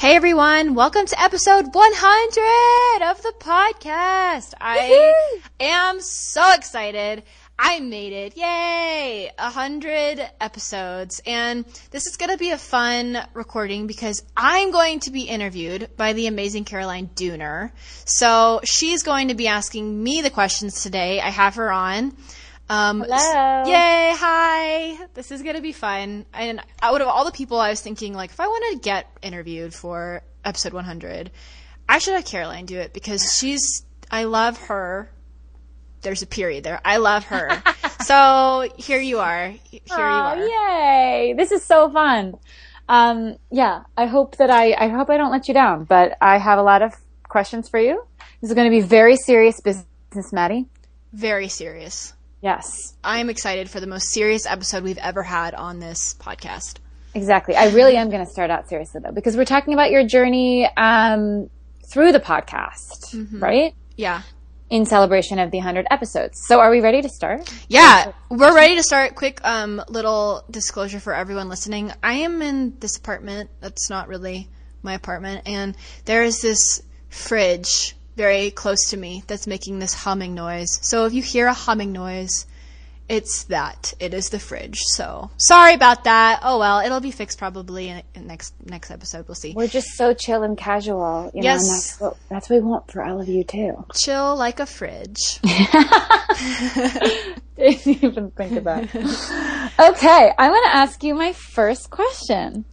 Hey everyone, welcome to episode 100 of the podcast. I am so excited. I made it. Yay! Hundred episodes. And this is going to be a fun recording because I'm going to be interviewed by the amazing Caroline Dooner. So she's going to be asking me the questions today. I have her on. Um, Hello. Yay! Hi. This is gonna be fun. And out of all the people, I was thinking like, if I want to get interviewed for episode 100, I should have Caroline do it because she's. I love her. There's a period there. I love her. so here you are. Here you are. yay! This is so fun. Um, yeah, I hope that I, I hope I don't let you down, but I have a lot of questions for you. This is going to be very serious business, Maddie. Very serious. Yes, I'm excited for the most serious episode we've ever had on this podcast. exactly. I really am going to start out seriously though, because we're talking about your journey, um, through the podcast, right? Yeah. In celebration of the 100 episodes. So are we ready to start? Yeah, we're ready to start. Quick um, little disclosure for everyone listening. I am in this apartment that's not really my apartment, and there is this fridge very close to me that's making this humming noise. So if you hear a humming noise, it's that. It is the fridge. So sorry about that. Oh well, it'll be fixed probably in, in next next episode. We'll see. We're just so chill and casual, you know, Yes. and that's what, that's what we want for all of you too. Chill like a fridge. Didn't even think of that. okay, I'm going to ask you my first question.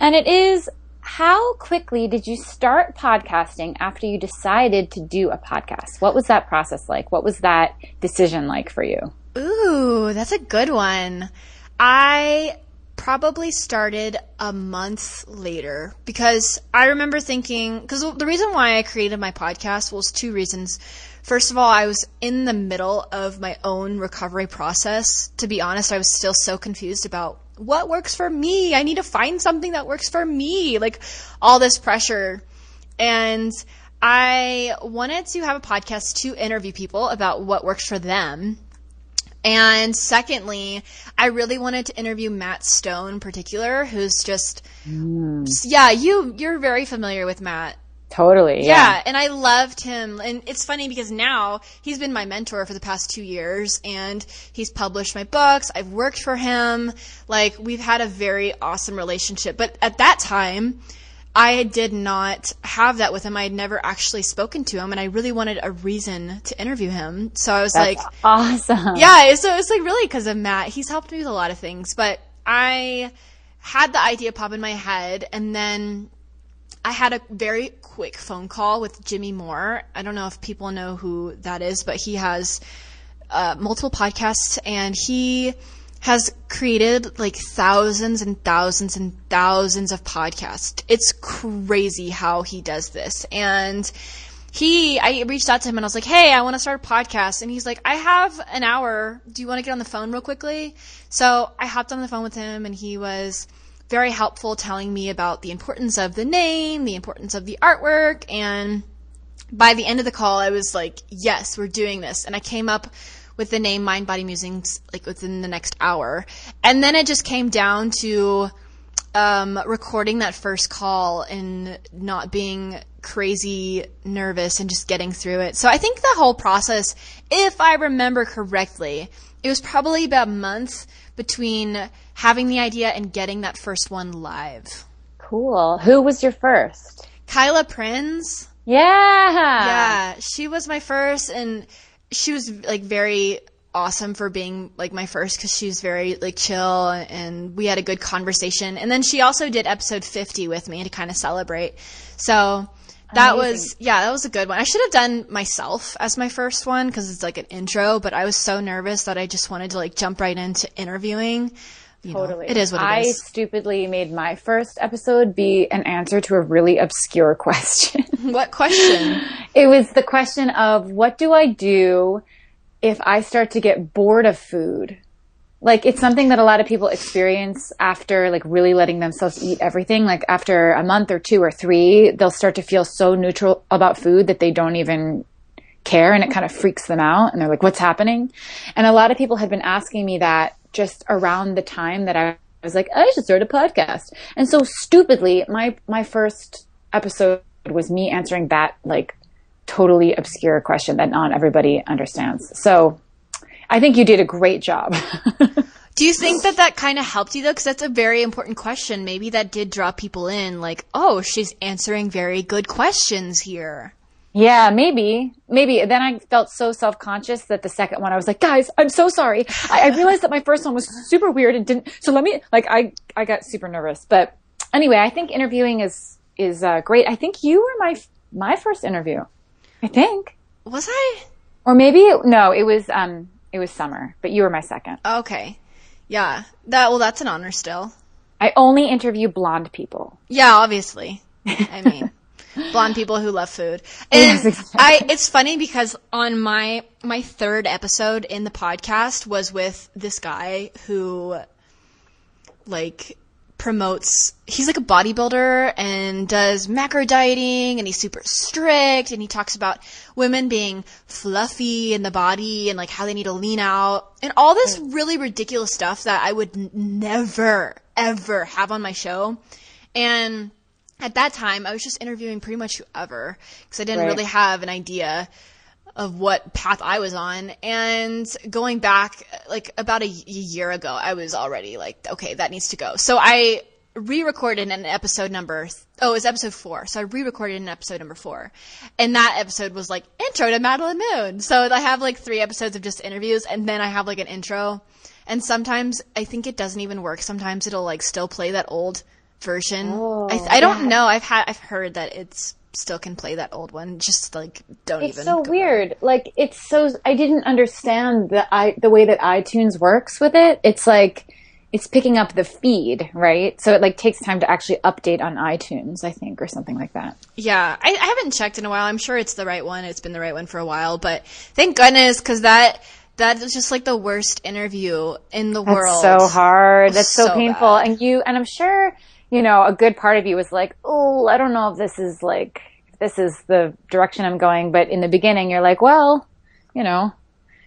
And it is how quickly did you start podcasting after you decided to do a podcast? What was that process like? What was that decision like for you? Ooh, that's a good one. I probably started a month later because I remember thinking, because the reason why I created my podcast was two reasons. First of all, I was in the middle of my own recovery process. To be honest, I was still so confused about what works for me. I need to find something that works for me. Like all this pressure. And I wanted to have a podcast to interview people about what works for them. And secondly, I really wanted to interview Matt Stone in particular, who's just, mm. yeah, you, you're very familiar with Matt. Totally. Yeah, and I loved him. And it's funny because now he's been my mentor for the past two years and he's published my books. I've worked for him. Like, we've had a very awesome relationship. But at that time, I did not have that with him. I had never actually spoken to him and I really wanted a reason to interview him. So I was like, Awesome. yeah, so it's like really because of Matt. He's helped me with a lot of things, but I had the idea pop in my head, and then I had a very quick phone call with Jimmy Moore. I don't know if people know who that is, but he has uh, multiple podcasts, and he has created like thousands and thousands and thousands of podcasts. It's crazy how he does this, and he I reached out to him and I was like, "Hey, I want to start a podcast." And he's like, "I have an hour. Do you want to get on the phone real quickly?" So, I hopped on the phone with him and he was very helpful telling me about the importance of the name, the importance of the artwork, and by the end of the call, I was like, "Yes, we're doing this." And I came up with the name Mind Body Musings like within the next hour. And then it just came down to um, recording that first call and not being crazy nervous and just getting through it. So I think the whole process, if I remember correctly, it was probably about a month between having the idea and getting that first one live. Cool. Who was your first? Kaila Prins. Yeah. Yeah, she was my first, and she was like very awesome for being like my first because she was very like chill and we had a good conversation. And then she also did episode 50 with me to kind of celebrate. So that Amazing. was yeah, that was a good one. I should have done myself as my first one because it's like an intro, but I was so nervous that I just wanted to like jump right into interviewing. You know, Totally. it is what it I is. stupidly made my first episode be an answer to a really obscure question. What question? it was the question of what do I do if I start to get bored of food? Like it's something that a lot of people experience after like really letting themselves eat everything. Like after a month or two or three, they'll start to feel so neutral about food that they don't even care and it kind of freaks them out and they're like, what's happening? And a lot of people had been asking me that just around the time that I was like, I should start a podcast. And so stupidly, my, my first episode was me answering that like totally obscure question that not everybody understands. So I think you did a great job. Do you think that that kind of helped you though? Because that's a very important question. Maybe that did draw people in. Like, oh, she's answering very good questions here. Yeah, maybe, maybe. Then I felt so self conscious that the second one I was like, guys, I'm so sorry. I, I realized that my first one was super weird and didn't. So let me like I I got super nervous. But anyway, I think interviewing is is uh, great. I think you were my my first interview. I think, Was I? or maybe it, no, it was um it was summer, but you were my second. Okay. Yeah. That well that's an honor still. I only interview blonde people. Yeah, obviously. I mean, blonde people who love food. And Yes, exactly. I it's funny because on my my third episode in the podcast was with this guy who like promotes he's like a bodybuilder and does macro dieting and he's super strict and he talks about women being fluffy in the body and like how they need to lean out and all this mm. really ridiculous stuff that I would never ever have on my show and at that time I was just interviewing pretty much whoever because I didn't Right. really have an idea of what path I was on. And going back like about a year ago, I was already like, okay, that needs to go. So I re-recorded an episode number. Oh, it was episode four. So I re-recorded an episode number four, and that episode was like intro to Madeline Moon. So I have like three episodes of just interviews, and then I have like an intro. And sometimes I think it doesn't even work. Sometimes it'll like still play that old version. I, oh, I don't yeah. know. I've had I've heard that it's still can play that old one. Just like don't It's even. so go weird. Like it's so I didn't understand the i the way that iTunes works with it. It's like it's picking up the feed, right? So it like takes time to actually update on iTunes, I think, or something like that. Yeah, I, I haven't checked in a while. I'm sure it's the right one. It's been the right one for a while, but thank goodness because that that is just like the worst interview in the world. So hard. That's so, So painful. bad. And you and I'm sure, you know, a good part of you was like, "Oh, I don't know if this is like this is the direction I'm going." But in the beginning, you're like, "Well, you know,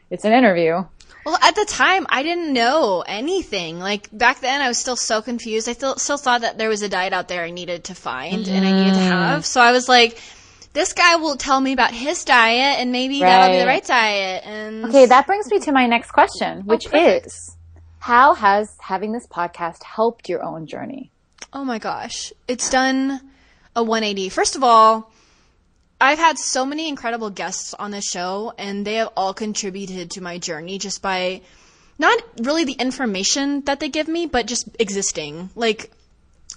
it's an interview." Well, at the time, I didn't know anything. Like back then, I was still so confused. I still still thought that there was a diet out there I needed to find and I needed to mm. have. So I was like, this guy will tell me about his diet, and maybe that'll be the Right. right diet. And Okay, that brings me to my next question, oh, which perfect. is how has having this podcast helped your own journey? Oh my gosh. It's done a 180. First of all, I've had so many incredible guests on this show, and they have all contributed to my journey just by not really the information that they give me, but just existing. Like,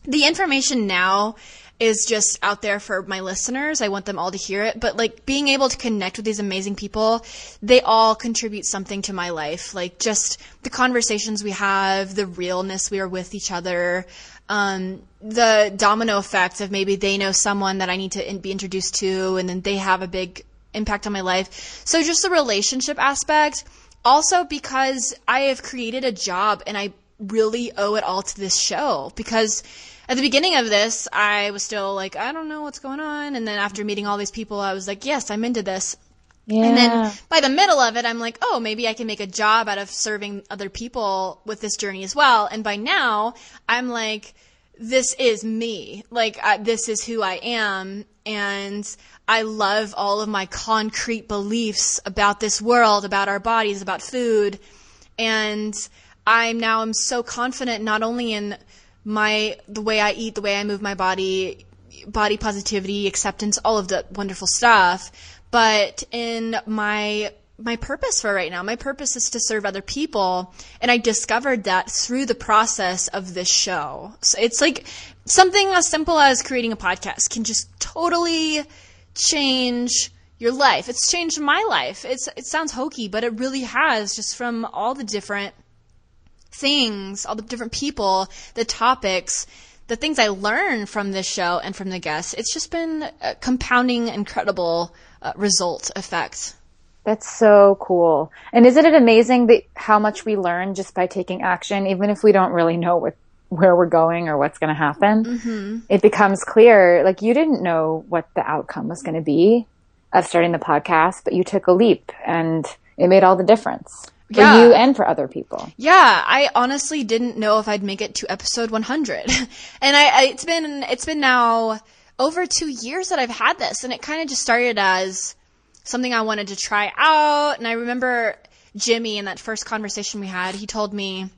the information now is just out there for my listeners. I want them all to hear it. But like being able to connect with these amazing people, they all contribute something to my life. Like just the conversations we have, the realness we are with each other, um, the domino effect of maybe they know someone that I need to in- be introduced to, and then they have a big impact on my life. So just the relationship aspect. Also because I have created a job and I really owe it all to this show because at the beginning of this, I was still like, I don't know what's going on. And then after meeting all these people, I was like, yes, I'm into this. Yeah. And then by the middle of it, I'm like, oh, maybe I can make a job out of serving other people with this journey as well. And by now, I'm like, this is me. Like, uh, this is who I am. And I love all of my concrete beliefs about this world, about our bodies, about food. And I'm now I'm so confident not only in my the way I eat, the way I move my body, body positivity, acceptance, all of the wonderful stuff, but in my my purpose for right now. My purpose is to serve other people. And I discovered that through the process of this show. So it's like something as simple as creating a podcast can just totally change your life. It's changed my life. It's, it sounds hokey, but it really has just from all the different things, all the different people, the topics, the things I learned from this show and from the guests. It's just been uh, compounding, incredible uh, result effect. That's so cool. And isn't it amazing that how much we learn just by taking action, even if we don't really know what, where we're going or what's going to happen? Mm-hmm. It becomes clear. Like you didn't know what the outcome was going to be of starting the podcast, but you took a leap and it made all the difference for yeah. you and for other people. Yeah, I honestly didn't know if I'd make it to episode 100. and I, I, it's been it's been now over 2 years that I've had this and it kind of just started as something I wanted to try out. And I remember Jimmy in that first conversation we had, he told me,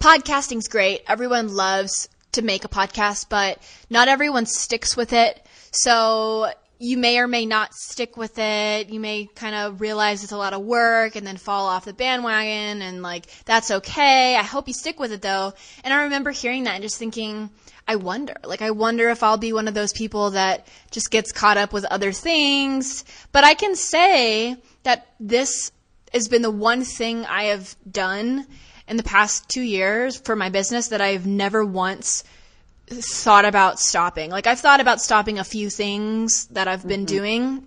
podcasting's great. Everyone loves to make a podcast, but not everyone sticks with it. So you may or may not stick with it. You may kind of realize it's a lot of work and then fall off the bandwagon and like, that's okay. I hope you stick with it though. And I remember hearing that and just thinking, I wonder. Like, I wonder if I'll be one of those people that just gets caught up with other things. But I can say that this has been the one thing I have done in the past two years for my business that I've never once thought about stopping. Like, I've thought about stopping a few things that I've been mm-hmm. doing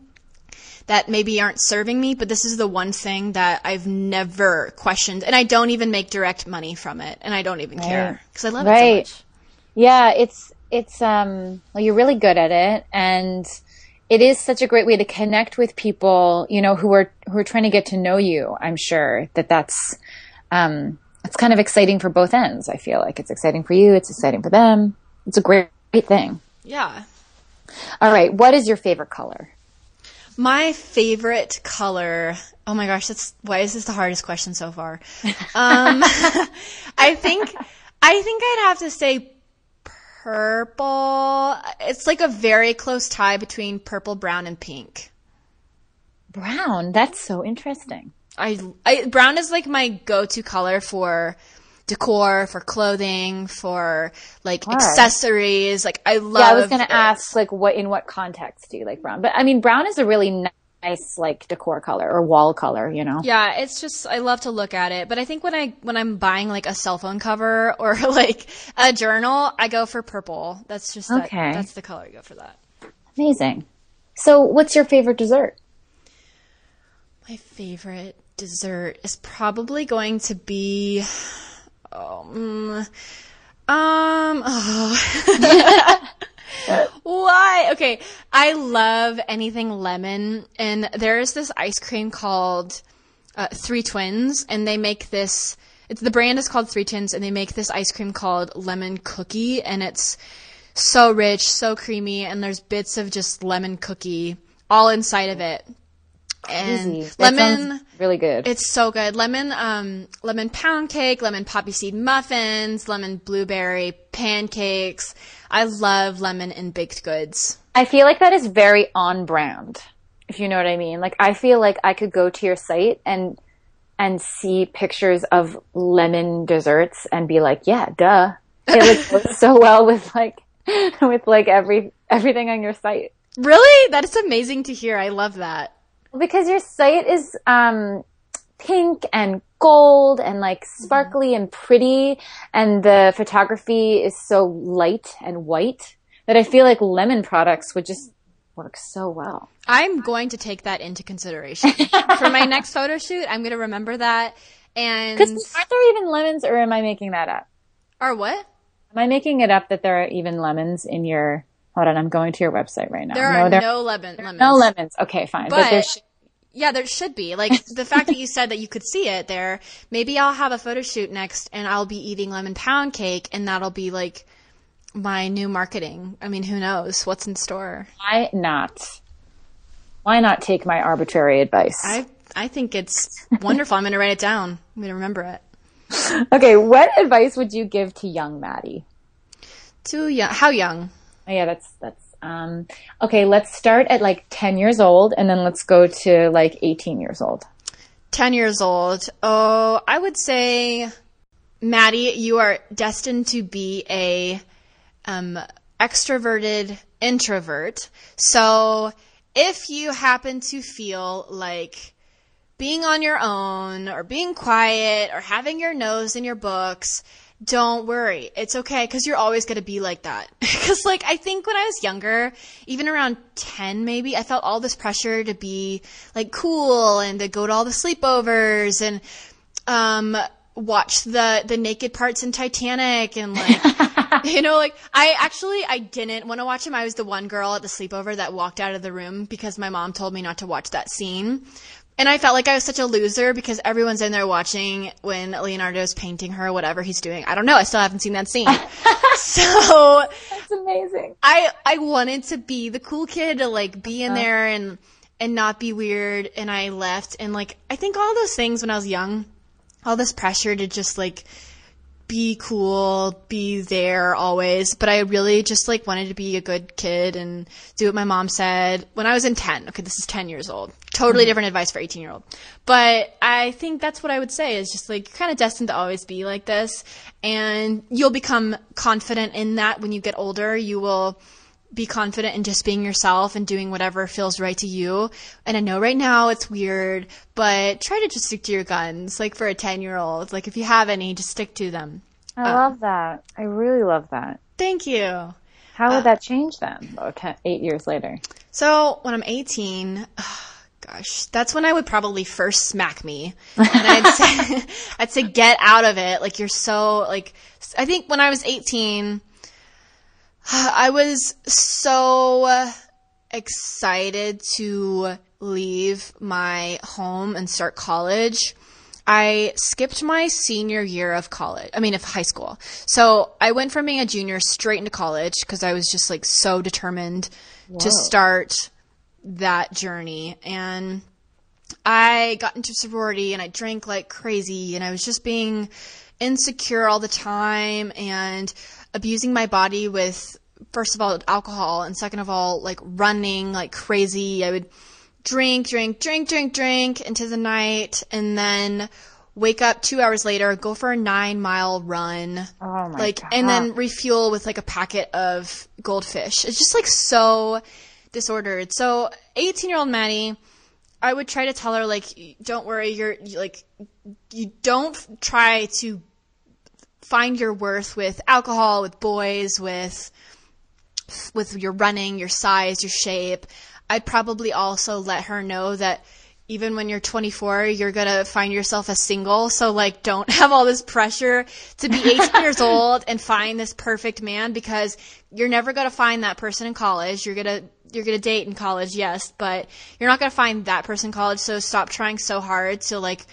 that maybe aren't serving me, but this is the one thing that I've never questioned. And I don't even make direct money from it. And I don't even right. care because I love right. it so much. Yeah, it's it's um well you're really good at it and it is such a great way to connect with people, you know, who are who are trying to get to know you. I'm sure that that's um it's kind of exciting for both ends. I feel like it's exciting for you, it's exciting for them. It's a great, great thing. Yeah. All right, what is your favorite color? My favorite color. Oh my gosh, that's why is this the hardest question so far? Um, I think I think I'd have to say purple. It's like a very close tie between purple, brown, and pink. Brown. That's so interesting. I, I brown is like my go-to color for decor, for clothing, for like accessories. Like I love. Yeah, I was gonna it. ask like what in what context do you like brown? But I mean, brown is a really nice like decor color or wall color, you know? Yeah, it's just I love to look at it. But I think when I when I'm buying like a cell phone cover or like a journal, I go for purple. That's just okay. That, that's the color I go for that. Amazing. So, what's your favorite dessert? My favorite dessert is probably going to be um um oh. Why? Okay, I love anything lemon, and there is this ice cream called uh, Three Twins, and they make this. It's the brand is called Three Twins, and they make this ice cream called lemon cookie, and it's so rich, so creamy, and there's bits of just lemon cookie all inside of it and lemon really good. it's so good. Lemon um lemon pound cake lemon poppy seed muffins lemon blueberry pancakes. I love lemon in baked goods. I feel like that is very on brand if you know what i mean. Like i feel like i could go to your site and and see pictures of lemon desserts and be like yeah duh. It looks so well with like with like every everything on your site. Really? That is amazing to hear. I love that because your site is um, pink and gold and like sparkly mm-hmm. and pretty, and the photography is so light and white that I feel like lemon products would just work so well. I'm going to take that into consideration for my next photo shoot. I'm going to remember that. And aren't there even lemons, or am I making that up? Or what? Am I making it up that there are even lemons in your Hold on, I'm going to your website right now. There are no, there, no lemon, lemons. No lemons. Okay, fine. But, but there should yeah, there should be. Like the fact that you said that you could see it there, maybe I'll have a photo shoot next and I'll be eating lemon pound cake and that'll be like my new marketing. I mean, who knows what's in store? Why not? Why not take my arbitrary advice? I I think it's wonderful. I'm going to write it down. I'm going to remember it. okay, what advice would you give to young Maddie? To young. How young? Oh, yeah, that's that's um okay, let's start at like 10 years old and then let's go to like 18 years old. 10 years old. Oh, I would say Maddie, you are destined to be a um extroverted introvert. So, if you happen to feel like being on your own or being quiet or having your nose in your books, don't worry. It's okay because you're always going to be like that. Because, like, I think when I was younger, even around 10 maybe, I felt all this pressure to be, like, cool and to go to all the sleepovers and, um, watch the, the naked parts in Titanic and, like, you know, like, I actually, I didn't want to watch him. I was the one girl at the sleepover that walked out of the room because my mom told me not to watch that scene. And I felt like I was such a loser because everyone's in there watching when Leonardo's painting her, whatever he's doing. I don't know. I still haven't seen that scene. so That's amazing. I I wanted to be the cool kid to like be in uh-huh. there and and not be weird. And I left. And like I think all those things when I was young, all this pressure to just like be cool, be there always. But I really just like wanted to be a good kid and do what my mom said when I was in 10. Okay, this is 10 years old. Totally hmm. different advice for 18 year old. But I think that's what I would say is just like you're kind of destined to always be like this. And you'll become confident in that when you get older. You will be confident in just being yourself and doing whatever feels right to you. And I know right now it's weird, but try to just stick to your guns. Like for a 10 year old, like if you have any, just stick to them. I oh. love that. I really love that. Thank you. How would uh, that change ten, eight years later? So when I'm 18, gosh, that's when I would probably first smack me. And I'd say, I'd say, get out of it. Like you're so, like, I think when I was 18, I was so excited to leave my home and start college. I skipped my senior year of college. I mean, of high school. So I went from being a junior straight into college because I was just like so determined to start that journey. And I got into sorority and I drank like crazy and I was just being insecure all the time and abusing my body with first of all alcohol and second of all like running like crazy. I would drink, drink, drink, drink, drink into the night and then wake up two hours later, go for a nine mile run. Oh my like, God. and then refuel with like a packet of goldfish. It's just like so disordered. So 18 year old Maddie, I would try to tell her like, don't worry, you're like, you don't try to find your worth with alcohol, with boys, with with your running, your size, your shape. I'd probably also let her know that even when you're 24, you're gonna find yourself a single. So like, don't have all this pressure to be 18 years old and find this perfect man because you're never gonna find that person in college. You're gonna you're gonna date in college, yes, but you're not gonna find that person in college. So stop trying so hard to like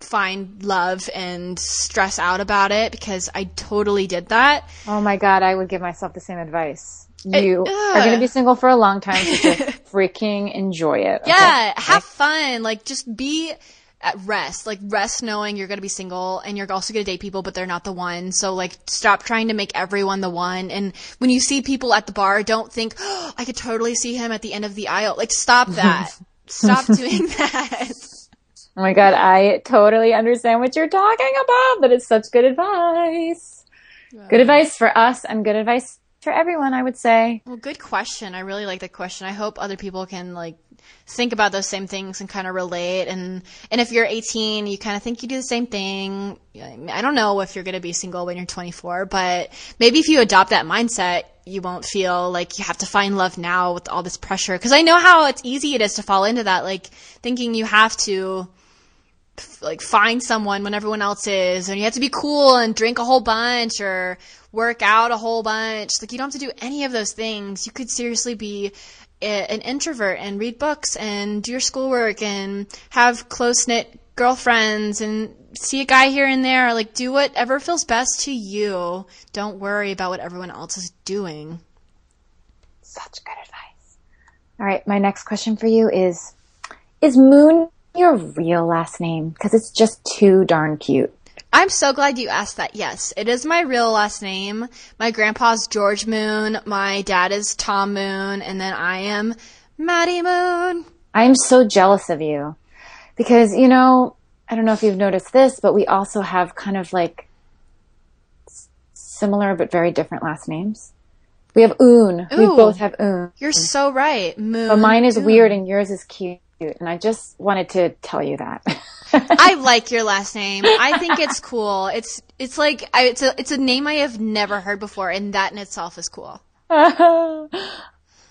find love and stress out about it because I totally did that. Oh my god, I would give myself the same advice. You ugh. are going to be single for a long time, so freaking enjoy it. okay? Yeah, have fun. Like just be at rest. Like rest knowing you're going to be single and you're also going to date people but they're not the one. So like stop trying to make everyone the one and when you see people at the bar don't think, oh, I could totally see him at the end of the aisle. Like stop that. stop doing that. Oh my god, I totally understand what you're talking about. That is such good advice. Good advice for us and good advice for everyone, I would say. Well, good question. I really like that question. I hope other people can like think about those same things and kind of relate. And and if you're 18, you kind of think you do the same thing. I don't know if you're going to be single when you're 24, but maybe if you adopt that mindset, you won't feel like you have to find love now with all this pressure. Because I know how it's easy it is to fall into that, like thinking you have to like find someone when everyone else is, and you have to be cool and drink a whole bunch or work out a whole bunch. Like you don't have to do any of those things. You could seriously be a, an introvert and read books and do your schoolwork and have close knit girlfriends and see a guy here and there. Like do whatever feels best to you. Don't worry about what everyone else is doing. Such good advice. All right, my next question for you is Is Moon your real last name? Because it's just too darn cute. I'm so glad you asked that. Yes, it is my real last name. My grandpa's George Moon, my dad is Tom Moon, and then I am Maddie Moon. I'm so jealous of you because, you know, I don't know if you've noticed this, but we also have kind of like similar but very different last names. We have Un. We both have Oon. You're so right. Moon. But mine is Moon. weird and yours is cute. And I just wanted to tell you that. I like your last name. I think it's cool. It's it's like I, it's a it's a name I have never heard before, and that in itself is cool. oh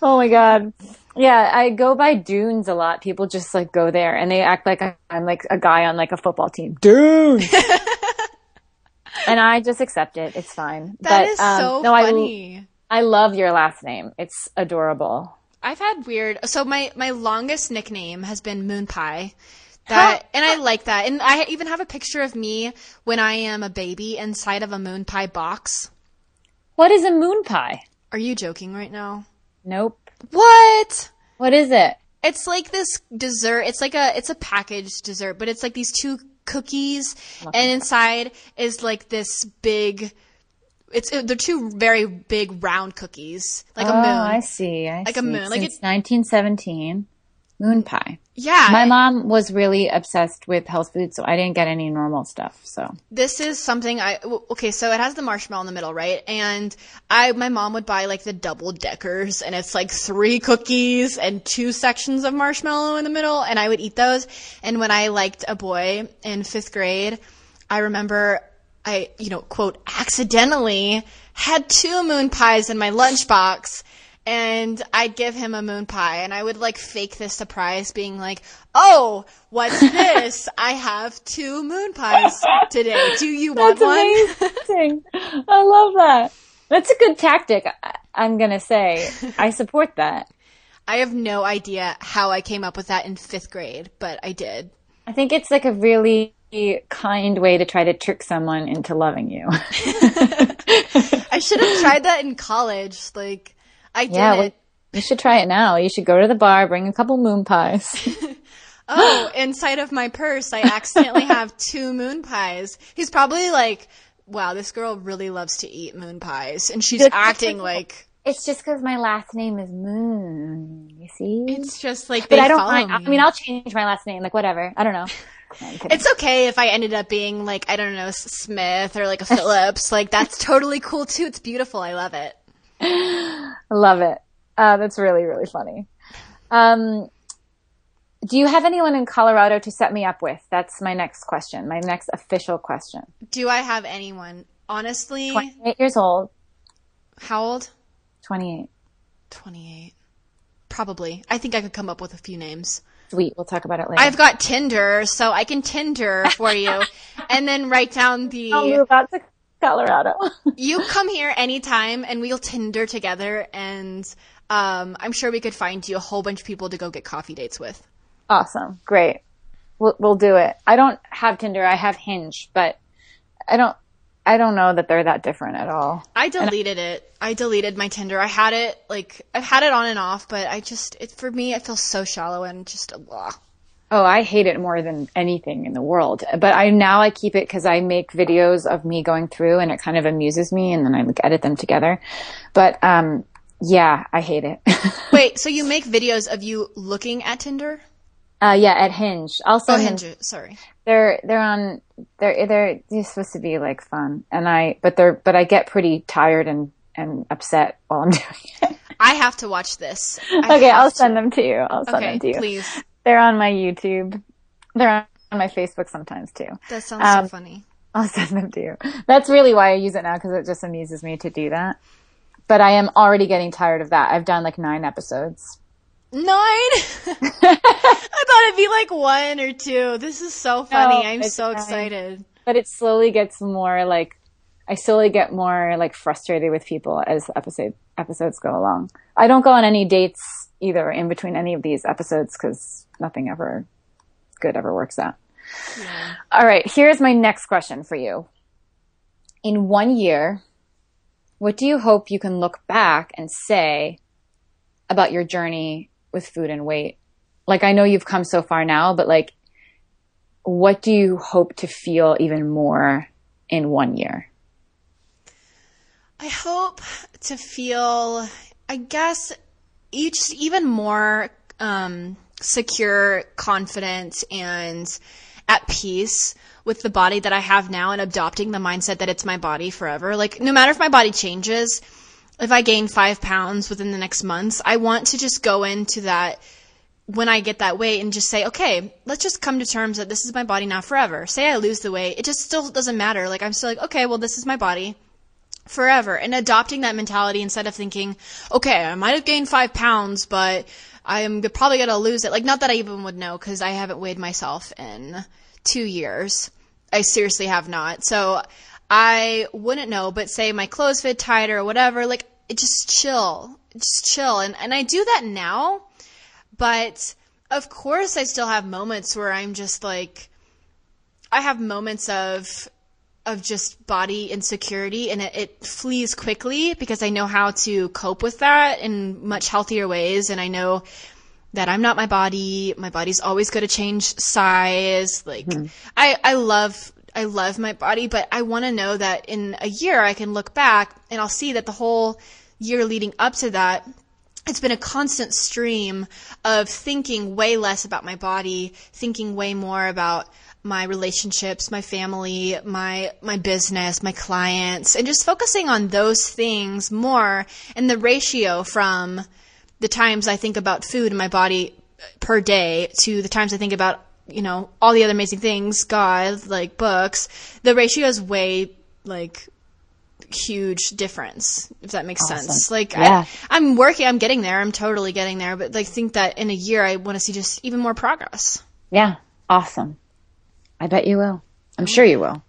my god. Yeah, I go by Dunes a lot. People just like go there and they act like I'm like a guy on like a football team. Dunes. and I just accept it. It's fine. That but is um, so no, I funny. I love your last name. It's adorable. I've had weird. So my my longest nickname has been Moon Pie. That and I like that. And I even have a picture of me when I am a baby inside of a moon pie box. What is a moon pie? Are you joking right now? Nope. What? What is it? It's like this dessert. It's like a it's a packaged dessert, but it's like these two cookies, and inside is like this big. It's they're two very big round cookies, like a oh, moon. I see. I Like a see. moon, like Since 1917, moon pie. yeah, My mom was really obsessed with health food, so I didn't get any normal stuff. So this is something I okay. So it has the marshmallow in the middle, right? And I my mom would buy like the double deckers, and it's like three cookies and two sections of marshmallow in the middle, and I would eat those. And when I liked a boy in fifth grade, I remember I you know quote accidentally had two moon pies in my lunchbox. And I'd give him a moon pie and I would like fake this surprise being like, Oh, what's this? I have two moon pies today. Do you want That's one? amazing. I love that. That's a good tactic. I- I'm gonna say I support that. I have no idea how I came up with that in fifth grade, but I did. I think it's like a really kind way to try to trick someone into loving you. I should have tried that in college. Like, I yeah, didn't. well, you should try it now. You should go to the bar, bring a couple moon pies. oh, inside of my purse, I accidentally have two moon pies. He's probably like, wow, this girl really loves to eat moon pies. And she's acting like, it's just because my last name is Moon. You see? it's just like, but they I don't follow mind. me. I mean, I'll change my last name. Like whatever. I don't know. No, It's okay if I ended up being like, I don't know, Smith or like a Phillips. like, that's totally cool too. It's beautiful. I love it. I love it. Uh, that's really, really funny. Um, do you have anyone in Colorado to set me up with? That's my next question. My next official question. Do I have anyone? Honestly, 28 years old. how old? 28. 28. Probably. I think I could come up with a few names. Sweet. We'll talk about it later. I've got Tinder, so I can Tinder for you and then write down the. I'll move out to Colorado. You come here anytime and we'll Tinder together and um, I'm sure we could find you a whole bunch of people to go get coffee dates with. awesome. Great. We'll, we'll do it. I don't have Tinder. I have Hinge, but I don't, I don't know that they're that different at all. I deleted it. I deleted my Tinder. I had it like I've had it on and off, but I just it for me it feels so shallow and just blah. Oh, I hate it more than anything in the world. But I now I keep it because I make videos of me going through, and it kind of amuses me, and then I like edit them together. But um, yeah, I hate it. Wait, so you make videos of you looking at Tinder? uh, yeah, at Hinge. I'll Oh. Hinge. Sorry. They're they're on. They're they're they're supposed to be like fun, and I but they're but I get pretty tired and and upset while I'm doing it. I have to watch this. I okay, I'll to. send them to you. I'll send Okay, them to you. please. They're on my YouTube. They're on my Facebook sometimes too. That sounds Um, so funny. I'll send them to you. That's really why I use it now because it just amuses me to do that. But I am already getting tired of that. I've done like nine episodes. Nine. I thought it'd be like one or two. This is so funny. No, I'm so nine. excited. But it slowly gets more like I slowly get more like frustrated with people as episode episodes go along. I don't go on any dates either in between any of these episodes because nothing ever good ever works out. All right, here's my next question for you. In one year, what do you hope you can look back and say about your journey with food and weight? Like, I know you've come so far now, but like, what do you hope to feel even more in one year? I hope to feel, I guess, each even more um, secure, confident, and at peace with the body that I have now and adopting the mindset that it's my body forever. Like, no matter if my body changes, if I gain five pounds within the next months, I want to just go into that when I get that weight and just say, okay, let's just come to terms that this is my body now forever. Say I lose the weight, it just still doesn't matter. Like, I'm still like, okay, well, this is my body forever and adopting that mentality instead of thinking, okay, I might have gained five pounds, but I'm probably going to lose it. Like, not that I even would know because I haven't weighed myself in two years. I seriously have not. So I wouldn't know, but say my clothes fit tighter or whatever, like, it just chill, just chill. And, and I do that now, but of course I still have moments where I'm just like, I have moments of of just body insecurity and it, it, flees quickly because I know how to cope with that in much healthier ways. And I know that I'm not my body. My body's always going to change size. Like mm-hmm. I, I love, I love my body, but I want to know that in a year I can look back and I'll see that the whole year leading up to that it's been a constant stream of thinking way less about my body, thinking way more about my relationships, my family, my my business, my clients, and just focusing on those things more and the ratio from the times I think about food in my body per day to the times I think about, you know, all the other amazing things, God, like books, the ratio is way like huge difference if that makes awesome. sense like yeah. I, i'm working i'm getting there i'm totally getting there but like think that in a year i want to see just even more progress yeah awesome I bet you will. I'm oh, sure you will.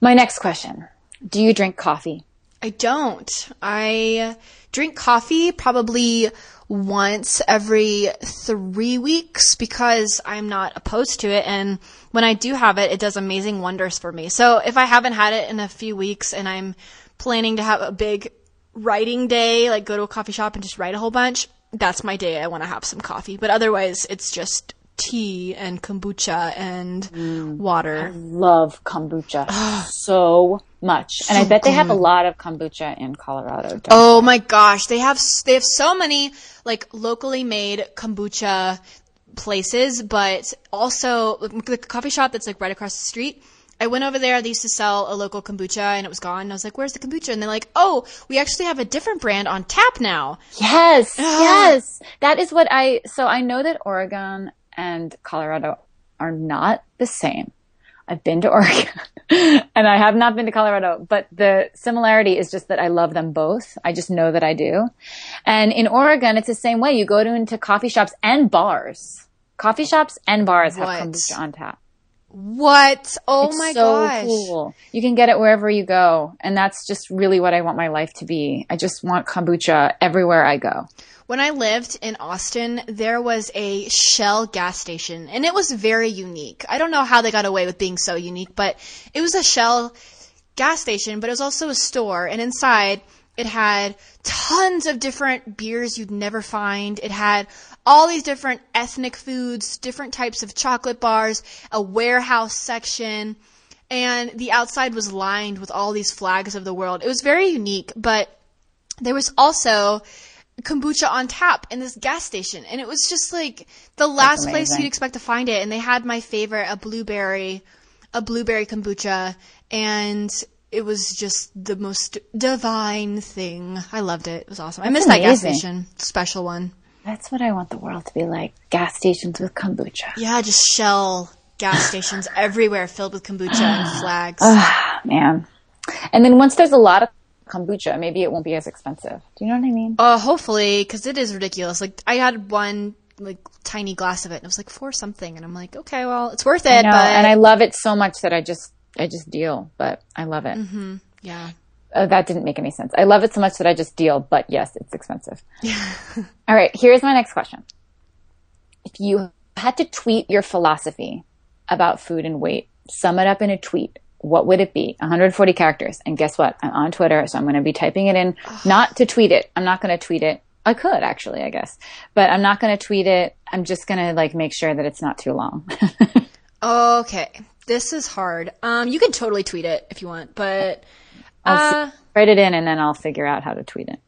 My next question. Do you drink coffee? I don't. I drink coffee probably once every three weeks because I'm not opposed to it. And when I do have it, it does amazing wonders for me. So if I haven't had it in a few weeks and I'm planning to have a big writing day, like go to a coffee shop and just write a whole bunch, that's my day. I want to have some coffee. But otherwise, it's just tea and kombucha and mm, water. I love kombucha so much. And I bet they have a lot of kombucha in Colorado. Oh they? my gosh, they have they have so many like locally made kombucha places, but also the coffee shop that's like right across the street. I went over there. They used to sell a local kombucha and it was gone. And I was like, where's the kombucha? And they're like, oh, we actually have a different brand on tap now. Yes. yes. That is what I, so I know that Oregon and Colorado are not the same. I've been to Oregon and I have not been to Colorado, but the similarity is just that I love them both. I just know that I do. And in Oregon, it's the same way. You go to into coffee shops and bars. Coffee shops and bars what? have kombucha on tap. What? Oh it's my so gosh. cool. You can get it wherever you go. And that's just really what I want my life to be. I just want kombucha everywhere I go. When I lived in Austin, there was a Shell gas station and it was very unique. I don't know how they got away with being so unique, but it was a Shell gas station, but it was also a store and inside it had tons of different beers you'd never find. It had all these different ethnic foods, different types of chocolate bars, a warehouse section, and the outside was lined with all these flags of the world. It was very unique, but there was also kombucha on tap in this gas station. And it was just like the last place you'd expect to find it. And they had my favorite, a blueberry, a blueberry kombucha. And it was just the most divine thing. I loved it. It was awesome. That's I missed amazing. that gas station. Special one. That's what I want the world to be like. Gas stations with kombucha. Yeah, just shell gas stations everywhere filled with kombucha and flags. Oh, man. And then once there's a lot of kombucha, maybe it won't be as expensive. Do you know what I mean? Uh, hopefully, because it is ridiculous. Like I had one like tiny glass of it, and it was like four something, and I'm like, okay, well, it's worth it. I know, but... and I love it so much that I just I just deal, but I love it. Mm-hmm. Yeah. Uh, that didn't make any sense. I love it so much that I just deal, but yes, it's expensive. All right, here's my next question. If you had to tweet your philosophy about food and weight, sum it up in a tweet, what would it be? 140 characters. And guess what? I'm on Twitter, so I'm going to be typing it in, not to tweet it. I'm not going to tweet it. I could actually, I guess, but I'm not going to tweet it. I'm just going to like make sure that it's not too long. okay. This is hard. Um, you can totally tweet it if you want, but I'll uh, write it in and then I'll figure out how to tweet it.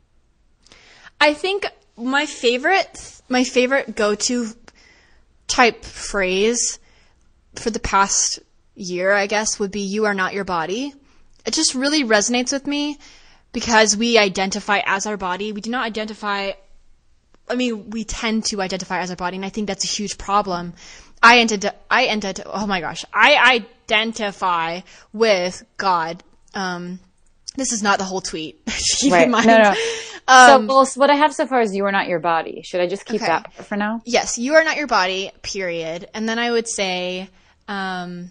I think my favorite, my favorite go-to type phrase for the past year, I guess, would be "You are not your body." It just really resonates with me because we identify as our body. We do not identify. I mean, we tend to identify as our body, and I think that's a huge problem. I ended. I ended. Oh my gosh, I identify with God. Um, this is not the whole tweet. Keep Right. in mind. No, no. Um, so, well, what I have so far is you are not your body. Should I just keep Okay. that for now? yes, you are not your body. Period. And then I would say, um,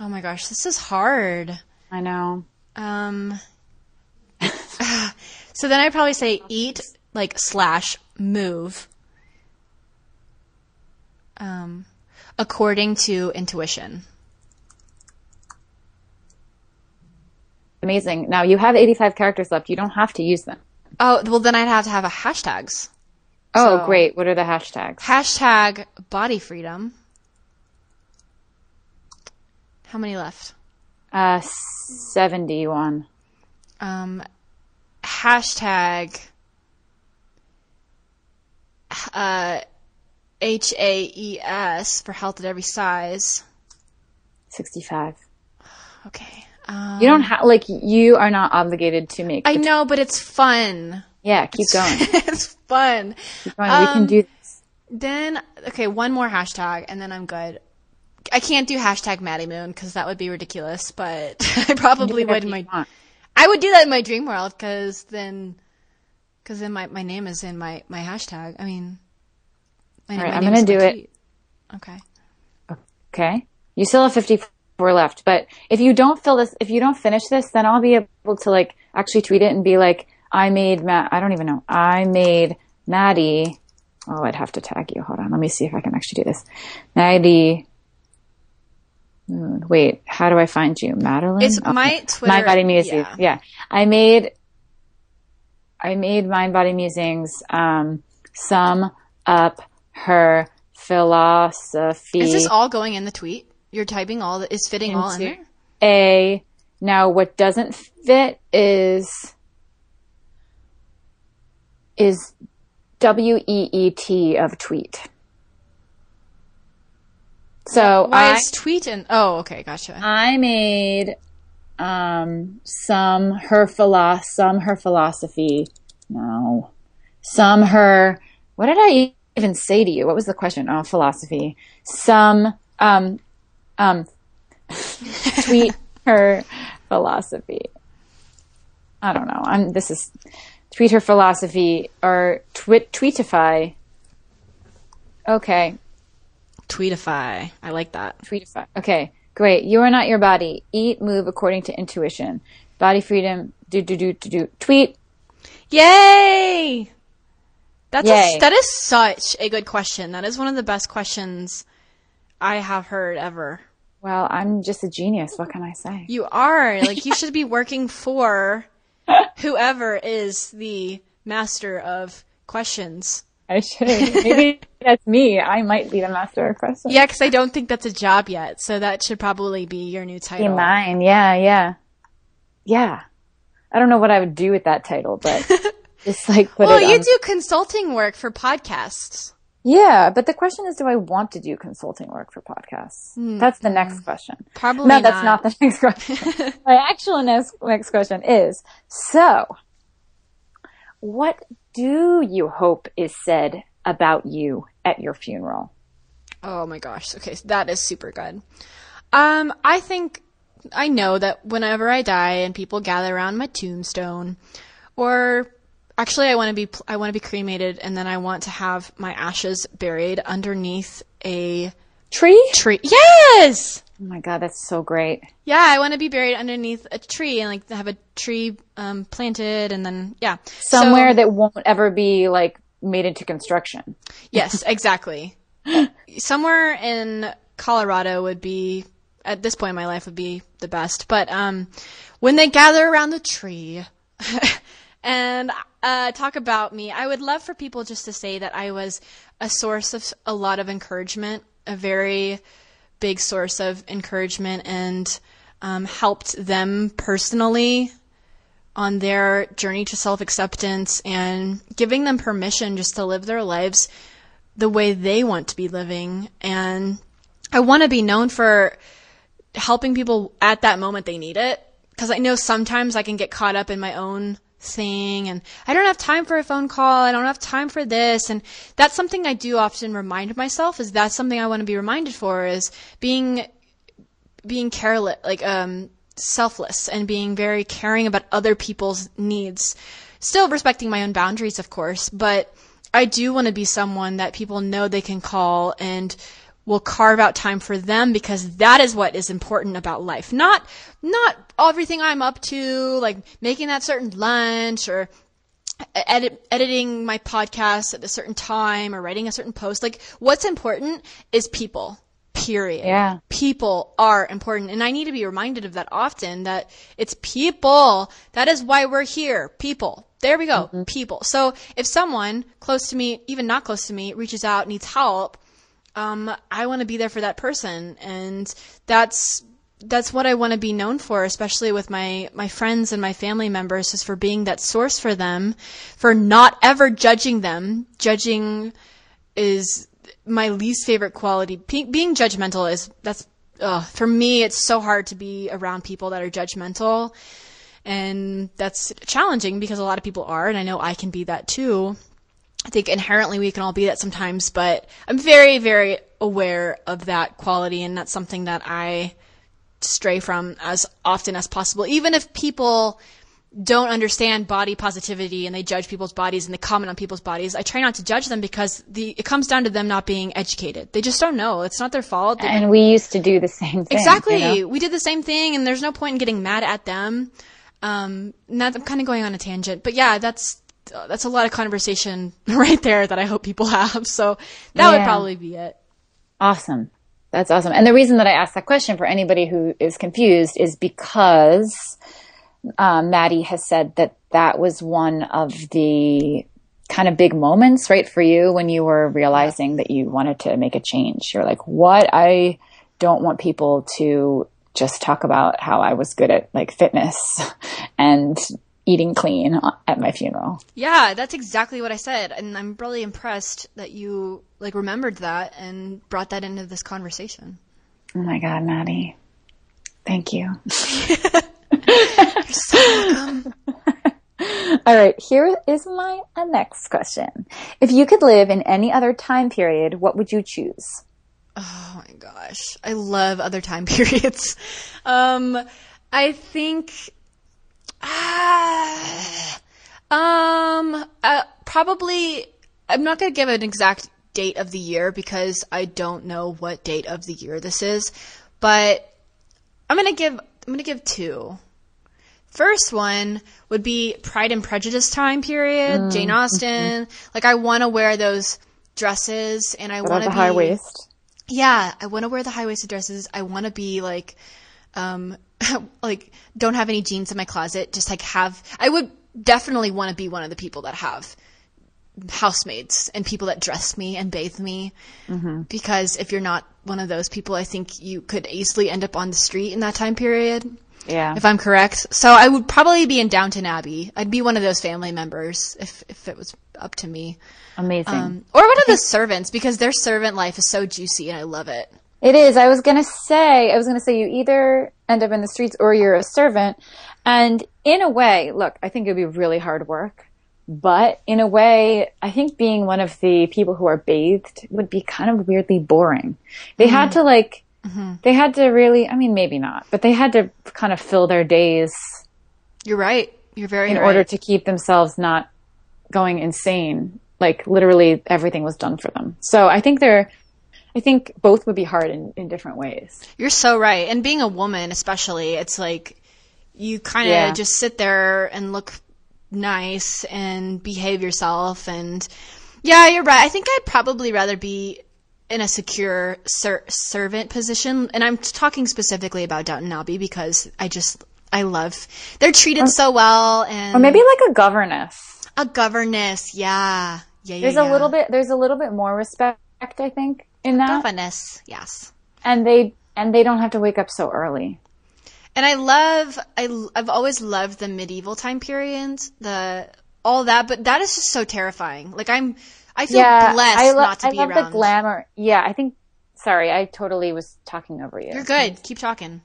oh my gosh, this is hard. I know. Um, so then I'd probably say eat like slash move. Um, according to intuition. Amazing. Now you have 85 characters left. You don't have to use them. Oh, well then I'd have to have a hashtags. Oh, So- great. What are the hashtags? Hashtag body freedom. How many left? Uh, 71. Um, hashtag uh, H A E S for health at every size. 65. Okay. Um, You don't have, like, you are not obligated to make. I know, but it's fun. yeah, keep going. it's fun. Keep going. we can Um, do this. Then, okay, one more hashtag and then I'm good. I can't do hashtag Maddie Moon because that would be ridiculous, but I probably would in my want. I would do that in my dream world because then, because then my, my name is in my, my hashtag. I mean, my, All right, my I'm name gonna is do it. tweet. Okay. Okay. You still have 54 left, but if you don't fill this, if you don't finish this, then I'll be able to like actually tweet it and be like, I made Matt, I don't even know. I made Maddie. Oh, I'd have to tag you. Hold on. Let me see if I can actually do this. Maddie. Hmm, Wait, how do I find you? Madeline? It's Oh, my Twitter. Mind Body Musings. yeah. Yeah. I made, I made Mind Body Musings, um, sum up her philosophy. Is this all going in the tweet? You're typing all that is fitting all in there? A. Now, what doesn't fit is is W E E T of tweet. So Why I is tweet and Oh, okay, gotcha. I made um some her philo- some her philosophy. No, some her. What did I even say to you? What was the question? Oh, philosophy. Some um um tweet her philosophy. I don't know. I'm. This is tweet her philosophy or tweet tweetify. Okay, Tweetify. I like that. Tweetify. Okay, great. You are not your body. Eat, move according to intuition. Body freedom. Do do do do do. Tweet. Yay! That's Yay. A, that is such a good question. That is one of the best questions I have heard ever. Well, I'm just a genius. What can I say? You are like you should be working for whoever is the master of questions. I should. Maybe that's me. I might be the master of questions. Yeah, because I don't think that's a job yet, so that should probably be your new Be title. mine. Yeah, yeah, yeah. I don't know what I would do with that title, but just like put well, you on- do consulting work for podcasts. Yeah, but the question is, do I want to do consulting work for podcasts? That's the next question. Probably no, that's not. not the next question. My actual next, next question is, so, what do you hope is said about you at your funeral? Oh my gosh. Okay, so that is super good. Um, I think I know that whenever I die and people gather around my tombstone, or actually, I want to be I want to be cremated, and then I want to have my ashes buried underneath a Tree? tree. Yes. Oh my god, that's so great. Yeah, I want to be buried underneath a tree and like have a tree um, planted, and then yeah, Somewhere So- that won't ever be like made into construction. Yes, exactly. Somewhere in Colorado would be at this point in my life would be the best. But um when they gather around the tree and uh, talk about me, I would love for people just to say that I was a source of a lot of encouragement, a very big source of encouragement, and um, helped them personally on their journey to self acceptance and giving them permission just to live their lives the way they want to be living. And I want to be known for helping people at that moment they need it. Cause I know sometimes I can get caught up in my own thing and I don't have time for a phone call. I don't have time for this. And that's something I do often remind myself is that's something I want to be reminded for is being, being careless, like, um, selfless and being very caring about other people's needs. Still respecting my own boundaries, of course, but I do want to be someone that people know they can call and will carve out time for them because that is what is important about life. Not, not everything I'm up to, like making that certain lunch or edit, editing my podcast at a certain time or writing a certain post. Like what's important is people. Period. Yeah. People are important. And I need to be reminded of that often that it's people. That is why we're here. People. There we go. Mm-hmm. People. So if someone close to me, even not close to me, reaches out, needs help, um, I want to be there for that person. And that's, that's what I want to be known for, especially with my, my friends and my family members, is for being that source for them, for not ever judging them. Judging is my least favorite quality. P- being judgmental is, that's, ugh, for me, it's so hard to be around people that are judgmental. And that's challenging because a lot of people are, and I know I can be that too. I think inherently we can all be that sometimes, but I'm very, very aware of that quality, and that's something that I stray from as often as possible. Even if people don't understand body positivity and they judge people's bodies and they comment on people's bodies, I try not to judge them because the it comes down to them not being educated. They just don't know. It's not their fault. They, and we used to do the same thing. Exactly. You know? We did the same thing, and there's no point in getting mad at them. Um, now I'm kind of going on a tangent, but yeah, that's uh, that's a lot of conversation right there that I hope people have. So that yeah. would probably be it. Awesome. That's awesome. And the reason that I asked that question for anybody who is confused is because um, Maddie has said that that was one of the kind of big moments, right, for you when you were realizing that you wanted to make a change. You're like, what? I don't want people to just talk about how I was good at like fitness and eating clean at my funeral. Yeah, that's exactly what I said. And I'm really impressed that you like remembered that and brought that into this conversation. Oh my God, Maddie. Thank you. You're so welcome. All right, here is my uh, next question. If you could live in any other time period, what would you choose? Oh my gosh. I love other time periods. Um, I think, ah, um, uh, probably, I'm not going to give an exact date of the year because I don't know what date of the year this is, but I'm going to give, I'm going to give two. First one would be Pride and Prejudice time period, mm. Jane Austen. Mm-hmm. Like I want to wear those dresses and I want to be high waist. Yeah, I want to wear the high waisted dresses. I want to be like, um, like don't have any jeans in my closet. Just like have. I would definitely want to be one of the people that have housemaids and people that dress me and bathe me. Mm-hmm. Because if you're not one of those people, I think you could easily end up on the street in that time period. Yeah. If I'm correct. So I would probably be in Downton Abbey. I'd be one of those family members if, if it was up to me. Amazing. Um, or one of the servants because their servant life is so juicy and I love it. It is. I was going to say, I was going to say you either end up in the streets or you're a servant. And in a way, look, I think it would be really hard work. But in a way, I think being one of the people who are bathed would be kind of weirdly boring. They mm. had to like, Mm-hmm. They had to really, I mean, maybe not, but they had to kind of fill their days. You're right. You're very in right. order to keep themselves not going insane. Like literally everything was done for them. So I think they're, I think both would be hard in, in different ways. You're so right. And being a woman, especially, it's like you kind of yeah. just sit there and look nice and behave yourself. And yeah, you're right. I think I'd probably rather be in a secure ser- servant position, and I'm talking specifically about Downton Abbey because I just I love they're treated or, so well, and or maybe like a governess. A governess, yeah. Yeah, yeah. There's yeah. a little bit there's a little bit more respect, I think, in that. governess, yes. And they and they don't have to wake up so early. And I love, I, I've always loved the medieval time periods, the, all that, but that is just so terrifying. Like I'm, I feel blessed I, lo- not to I be love around. the glamour. Yeah, I think. Sorry, I totally was talking over you. You're good. Keep talking.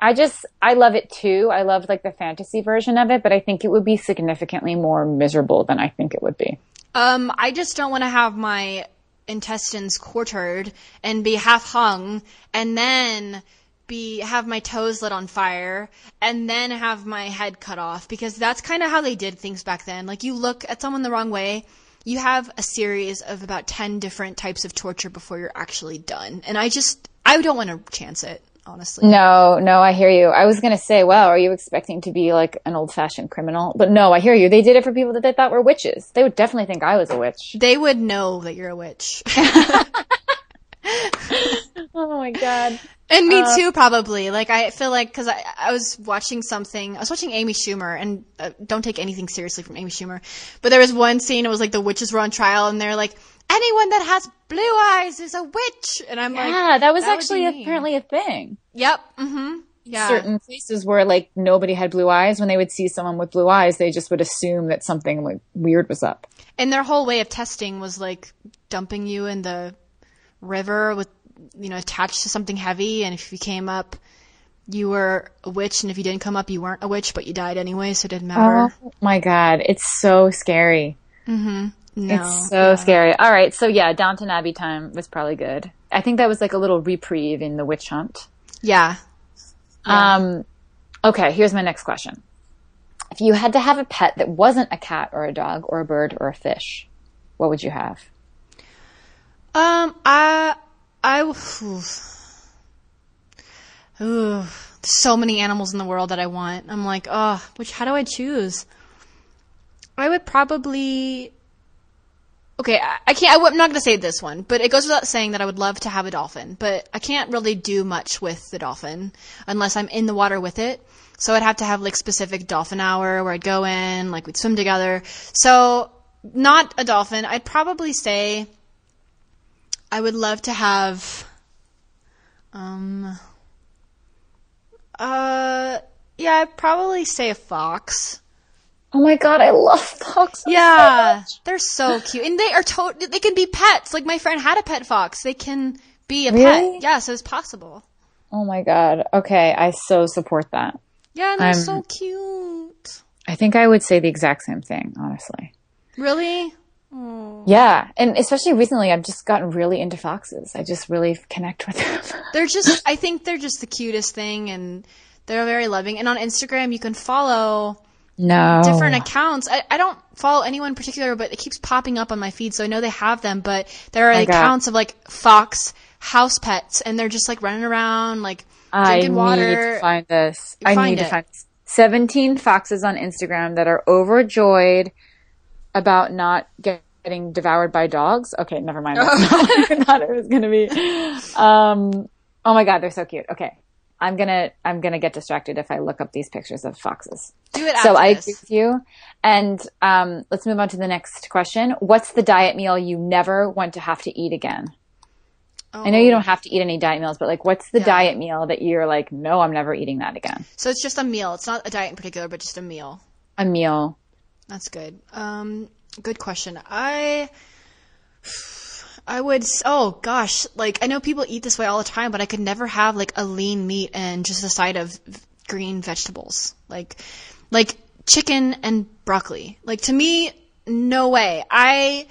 I just I love it too. I love like the fantasy version of it, but I think it would be significantly more miserable than I think it would be. Um, I just don't want to have my intestines quartered and be half hung and then be have my toes lit on fire and then have my head cut off because that's kind of how they did things back then. Like you look at someone the wrong way, you have a series of about 10 different types of torture before you're actually done. And I just I don't want to chance it, honestly. No, no, I hear you. I was gonna say, wow, are you expecting to be like an old fashioned criminal? But no, I hear you. They did it for people that they thought were witches. They would definitely think I was a witch. They would know that you're a witch. Oh my god. And me too, probably. Like, I feel like, because I, I was watching something, I was watching Amy Schumer, and uh, don't take anything seriously from Amy Schumer, but there was one scene, it was like the witches were on trial, and they're like, anyone that has blue eyes is a witch! And I'm like, Yeah, that was that actually apparently a thing. yep, mm-hmm, yeah. Certain places where like nobody had blue eyes, when they would see someone with blue eyes, they just would assume that something like weird was up. And their whole way of testing was like dumping you in the river with, you know, attached to something heavy, and if you came up, you were a witch, and if you didn't come up, you weren't a witch, but you died anyway, so it didn't matter. Oh my god, it's so scary. No. It's so scary. All right, so yeah, Downton Abbey time was probably good. I think that was like a little reprieve in the witch hunt. Yeah. Um, okay, here's my next question. If you had to have a pet that wasn't a cat or a dog or a bird or a fish, what would you have? Um, I, I, ooh, ooh, so many animals in the world that I want. I'm like, oh, which, how do I choose? I would probably, okay, I, can't, I, am not going to say this one, but it goes without saying that I would love to have a dolphin, but I can't really do much with the dolphin unless I'm in the water with it. So I'd have to have like specific dolphin hour where I'd go in, like we'd swim together. So not a dolphin. I'd probably say, I would love to have, um, uh, yeah, I'd probably say a fox. Oh my god, I love foxes. Yeah, they're so cute, and they are to- They can be pets. Like my friend had a pet fox. They can be a Really? pet. Yeah, so it's possible. Oh my god. Okay, I so support that. Yeah, and they're I'm- so cute. I think I would say the exact same thing, honestly. Really? Yeah, and especially recently, I've just gotten really into foxes. I just really connect with them. They're just. I think they're just the cutest thing, and they're very loving. And on Instagram, you can follow. No, different accounts. I, I don't follow anyone in particular, but it keeps popping up on my feed, so I know they have them. But there are God. accounts of like fox house pets, and they're just like running around, like drinking I drinking need water. to find this. I Find need to find this. 17 foxes on Instagram that are overjoyed about not getting devoured by dogs. Okay, never mind. That's not what I thought it was going to be. Um, oh my god, they're so cute. Okay. I'm gonna I'm gonna get distracted if I look up these pictures of foxes. Do it So I agree with you. And um, let's move on to the next question. What's the diet meal you never want to have to eat again? I know you don't have to eat any diet meals, but like, what's the Yeah. diet meal that you're like, no, I'm never eating that again? So it's just a meal. It's not a diet in particular, but just a meal. A meal. That's good. Um, good question. I, I would. Oh gosh, like I know people eat this way all the time, but I could never have like a lean meat and just a side of green vegetables, like, like chicken and broccoli. Like to me, no way. I,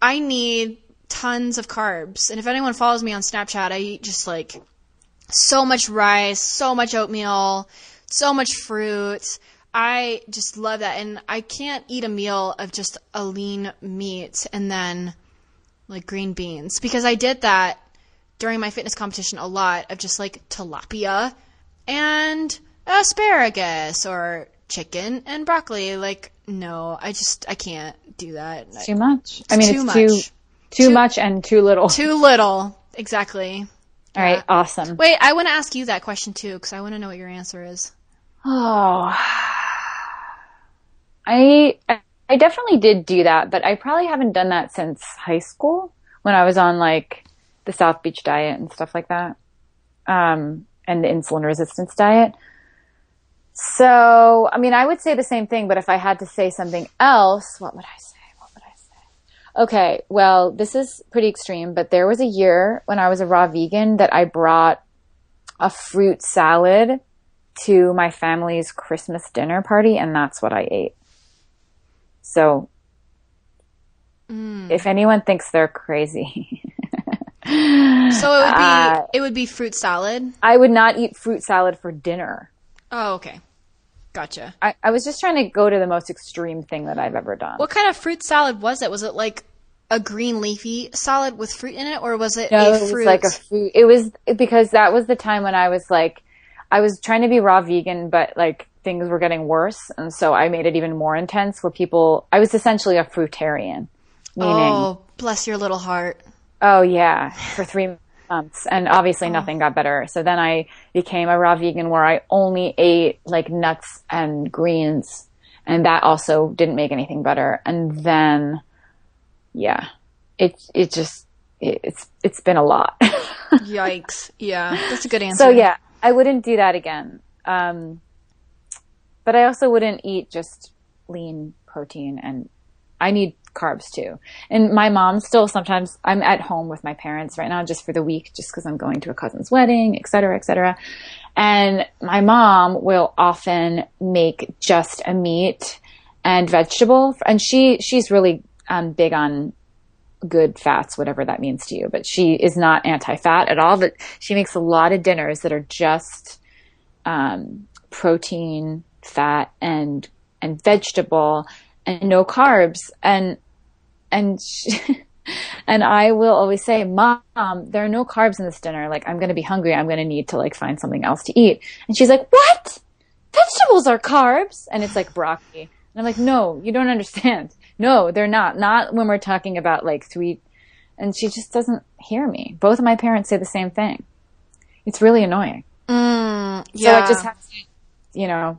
I need tons of carbs, and if anyone follows me on Snapchat, I eat just like so much rice, so much oatmeal, so much fruit. I just love that. And I can't eat a meal of just a lean meat and then like green beans because I did that during my fitness competition a lot of just like tilapia and asparagus or chicken and broccoli. Like, no, I just, I can't do that. Too much. I mean, too it's much. too, too much and too little. Too little. Exactly. All right. Awesome. Wait, I want to ask you that question too because I want to know what your answer is. Oh, I, I definitely did do that, but I probably haven't done that since high school when I was on like the South Beach diet and stuff like that. Um, and the insulin resistance diet. So, I mean, I would say the same thing, but if I had to say something else, what would I say? What would I say? Okay, well, this is pretty extreme, but there was a year when I was a raw vegan that I brought a fruit salad to my family's Christmas dinner party, and that's what I ate. So, if anyone thinks they're crazy, So it would be Uh, it would be fruit salad. I would not eat fruit salad for dinner. Oh, okay. Gotcha. I, I was just trying to go to the most extreme thing that I've ever done. What kind of fruit salad was it? Was it like a green leafy salad with fruit in it, or was it No, a it was like a fruit. It was because that was the time when I was like, I was trying to be raw vegan, but like things were getting worse, and so I made it even more intense. Where people, I was essentially a fruitarian, meaning, oh, oh, bless your little heart. Oh, yeah, for three months, and obviously nothing got better. So then I became a raw vegan where I only ate like nuts and greens, and that also didn't make anything better. And then, yeah, it it just it, it's it's been a lot. Yikes. Yeah, that's a good answer. So yeah, I wouldn't do that again. Um, but I also wouldn't eat just lean protein and I need carbs too. And my mom still sometimes I'm at home with my parents right now just for the week, just because I'm going to a cousin's wedding, et cetera, et cetera. And my mom will often make just a meat and vegetable. And she, she's really um, big on good fats, whatever that means to you. But she is not anti-fat at all. But she makes a lot of dinners that are just um, protein, fat, and and vegetable, and no carbs. And and she, and I will always say, "Mom, there are no carbs in this dinner. Like I'm going to be hungry. I'm going to need to like find something else to eat." And she's like, "What? Vegetables are carbs?" And it's like broccoli. And I'm like, "No, you don't understand." No, they're not. Not when we're talking about like sweet. And she just doesn't hear me. Both of my parents say the same thing. It's really annoying. Mm, So yeah. I just have to, you know,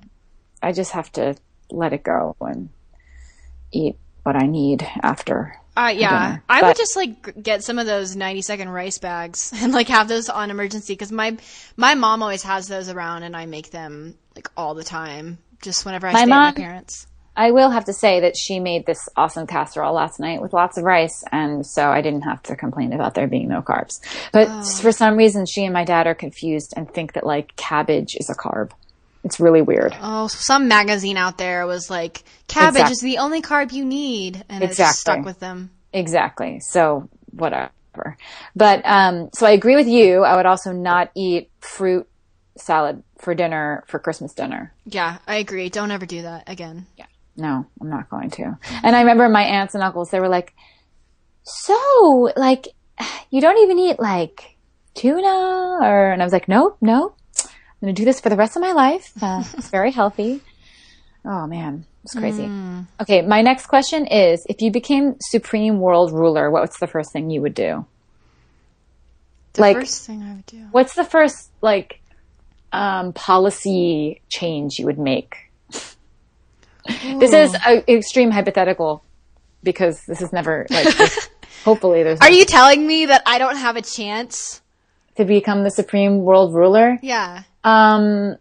I just have to let it go and eat what I need after. Uh, yeah, dinner. I would just like get some of those ninety second rice bags and like have those on emergency because my my mom always has those around and I make them like all the time just whenever I My stay mom- at my parents. I will have to say that she made this awesome casserole last night with lots of rice, and so I didn't have to complain about there being no carbs. But for some reason, she and my dad are confused and think that like cabbage is a carb. It's really weird. Oh, some magazine out there was like cabbage Exact- is the only carb you need, and it's Exactly. stuck with them. Exactly. So whatever. But um, so I agree with you. I would also not eat fruit salad for dinner for Christmas dinner. Yeah, I agree. Don't ever do that again. Yeah. No, I'm not going to. And I remember my aunts and uncles, they were like, so, like, you don't even eat, like, tuna? Or, and I was like, nope, nope. Going to do this for the rest of my life. Uh, it's very healthy. Oh, man. It's crazy. Okay, my next question is if you became supreme world ruler, what's the first thing you would do? The Like- first thing I would do. What's the first, like, um, policy change you would make? This is an extreme hypothetical because this is never like. hopefully, there's Are you telling me that I don't have a chance? to become the supreme world ruler. Yeah. Um,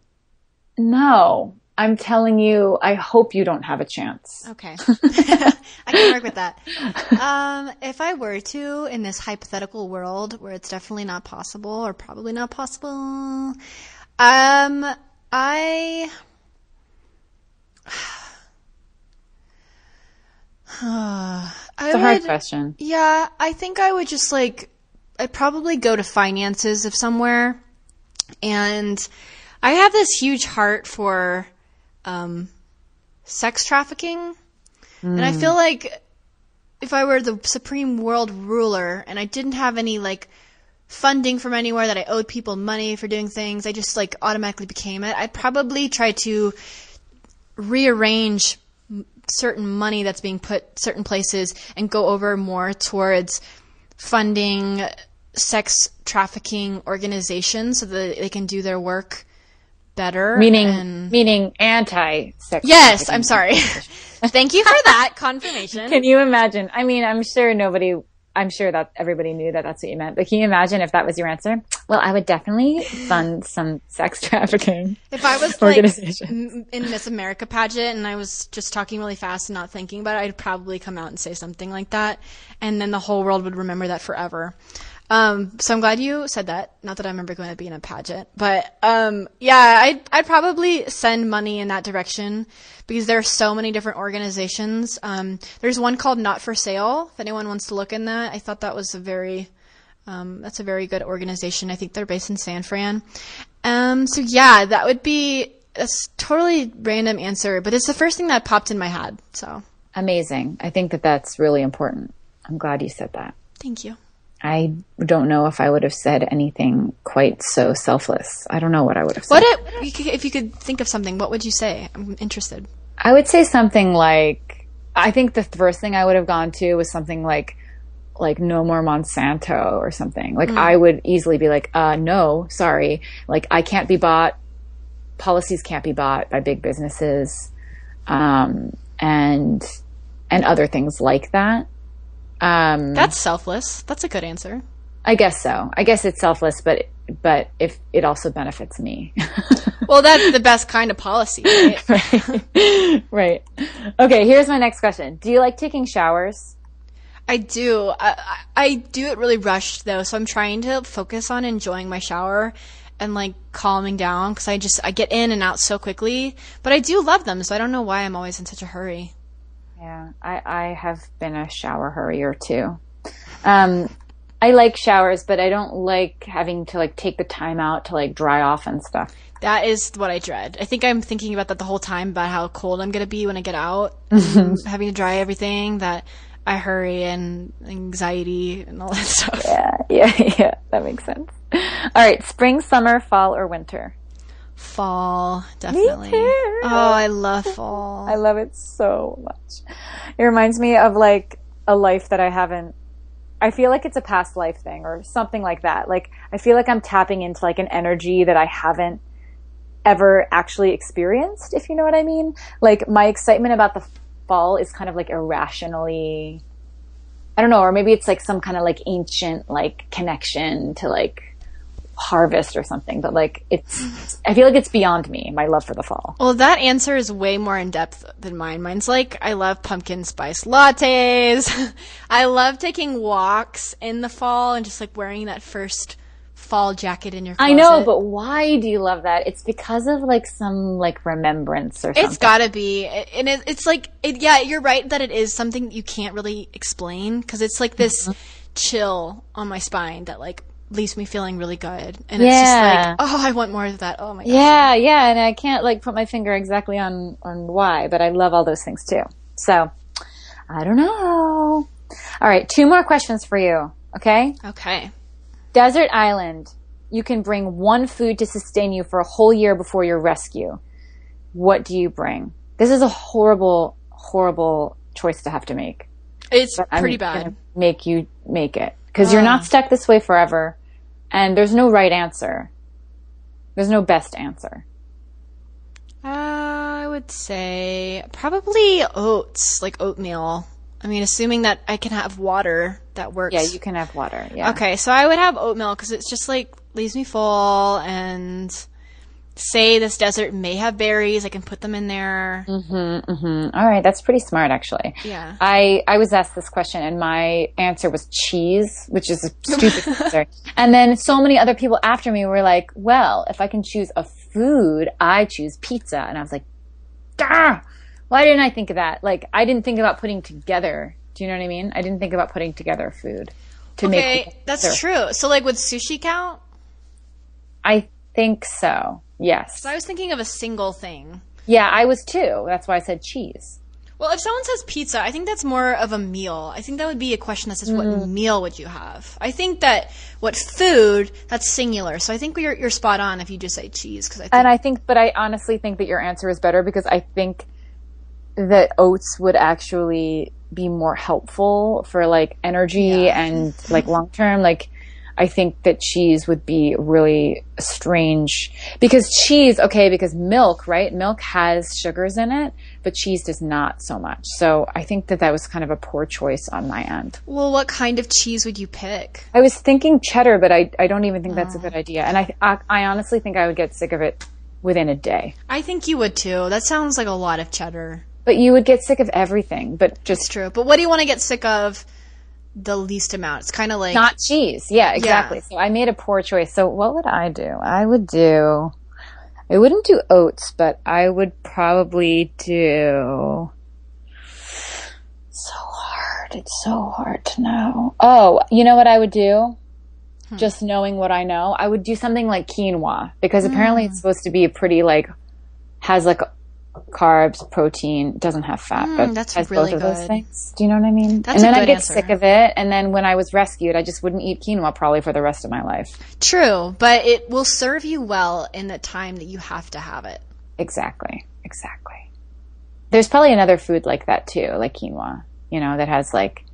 no, I'm telling you. I hope you don't have a chance. Okay. I can work with that. Um, if I were to, in this hypothetical world where it's definitely not possible or probably not possible, um, I. I It's a hard would- question. Yeah, I think I would just like I'd probably go to finances of somewhere. And I have this huge heart for um sex trafficking. And I feel like if I were the supreme world ruler and I didn't have any like funding from anywhere that I owed people money for doing things, I just like automatically became it. I'd probably try to rearrange certain money that's being put certain places and go over more towards funding sex trafficking organizations so that they can do their work better. Meaning, and- meaning anti-sex. yes. I'm sorry. Thank you for that confirmation. Can you imagine? I mean, I'm sure nobody, I'm sure that everybody knew that that's what you meant, but can you imagine if that was your answer? Well, I would definitely fund some sex trafficking. If I was like in Miss America pageant and I was just talking really fast and not thinking about it, I'd probably come out and say something like that, and then the whole world would remember that forever. Um, so I'm glad you said that. Not that I remember going to be in a pageant, but um, yeah, I'd I'd probably send money in that direction because there are so many different organizations. Um, there's one called Not for Sale. If anyone wants to look in that, I thought that was a very um, that's a very good organization. I think they're based in San Fran. Um, so yeah, that would be a totally random answer, but it's the first thing that popped in my head. So Amazing. I think that that's really important. I'm glad you said that. thank you. I don't know if I would have said anything quite so selfless. I don't know what I would have said. What could- if you could think of something, what would you say? I'm interested. I would say something like I think the first thing I would have gone to was something like like no more Monsanto or something. Like I would easily be like, uh no, sorry. Like I can't be bought policies can't be bought by big businesses. Um and and other things like that. Um That's selfless. That's a good answer. I guess so. I guess it's selfless, but but if it also benefits me. Well, that's the best kind of policy, right? right. Okay, here's my next question. Do you like taking showers? I do. I, I I do it really rushed though, so I'm trying to focus on enjoying my shower and like calming down because I just I get in and out so quickly. But I do love them, so I don't know why I'm always in such a hurry. Yeah, I, I have been a shower hurrier too. Um, I like showers, but I don't like having to like take the time out to like dry off and stuff. That is what I dread. I think I'm thinking about that the whole time about how cold I'm gonna be when I get out, having to dry everything. That I hurry and anxiety and all that stuff. Yeah, yeah, yeah. That makes sense. All right, spring, summer, fall, or winter. Fall, definitely. too. Oh, I love fall. I love it so much. It reminds me of like a life that I haven't. I feel like it's a past life thing or something like that. Like I feel like I'm tapping into like an energy that I haven't ever actually experienced, if you know what I mean. Like my excitement about the fall is kind of like irrationally I don't know, or maybe it's like some kind of like ancient like connection to like harvest or something, but like it's I feel like it's beyond me, my love for the fall. Well, that answer is way more in depth than mine. Mine's like, I love pumpkin spice lattes. I love taking walks in the fall and just like wearing that first fall jacket in your closet. I know, but why do you love that? It's because of like some like remembrance or something. It's gotta be. And it, it's like, it, yeah, you're right that it is something you can't really explain because it's like this Mm-hmm. chill on my spine that like leaves me feeling really good. And it's just like, oh, I want more of that. Oh my god. yeah, yeah, and I can't like put my finger exactly on on why, but I love all those things too. So, I don't know. All right, two more questions for you. Okay, Okay. desert island. You can bring one food to sustain you for a whole year before your rescue. What do you bring? This is a horrible, horrible choice to have to make. It's pretty bad. Make you make it because you're not stuck this way forever, and there's no right answer. There's no best answer. Uh, I would say probably oats, like oatmeal. I mean, assuming that I can have water, that works. Yeah, you can have water. Yeah. Okay, so I would have oatmeal because it's just like leaves me full and say this desert may have berries, I can put them in there. Mm-hmm. All right, that's pretty smart, actually. Yeah. I I was asked this question, and my answer was cheese, which is a stupid answer. And then so many other people after me were like, "Well, if I can choose a food, I choose pizza." And I was like, "Gah! Why didn't I think of that? Like, I didn't think about putting together. Do you know what I mean? I didn't think about putting together food to Okay, make. that's true. So like would sushi count? I think so. Yes. So I was thinking of a single thing. Yeah, I was too. That's why I said cheese. Well, if someone says pizza, I think that's more of a meal. I think that would be a question that says, Mm. what meal would you have? I think that what food, that's singular. So I think you're, you're spot on if you just say cheese. Cause I think, And I think, but I honestly think that your answer is better because I think that oats would actually be more helpful for like energy and like long term. Like, I think that cheese would be really strange because cheese, okay, because milk, right? Milk has sugars in it, but cheese does not so much. So I think that that was kind of a poor choice on my end. Well, what kind of cheese would you pick? I was thinking cheddar, but I, I don't even think that's a ah. good idea. And I, I, I honestly think I would get sick of it within a day. I think you would too. That sounds like a lot of cheddar. But you would get sick of everything, but It's just true. But what do you want to get sick of the least amount? It's kind of like not cheese. Yeah, exactly. So I made a poor choice. So what would I do? I would do, I wouldn't do oats, but I would probably do, so hard. It's so hard to know. Oh, you know what I would do? Hmm. Just knowing what I know, I would do something like quinoa because hmm. apparently it's supposed to be a pretty like, has like carbs, protein, doesn't have fat, hmm, but that's has really both of those things. Do you know what I mean? That's and then I good get answer. sick of it, and then when I was rescued, I just wouldn't eat quinoa probably for the rest of my life. true, but it will serve you well in the time that you have to have it. Exactly, exactly. There's probably another food like that too, like quinoa. You know, that has like.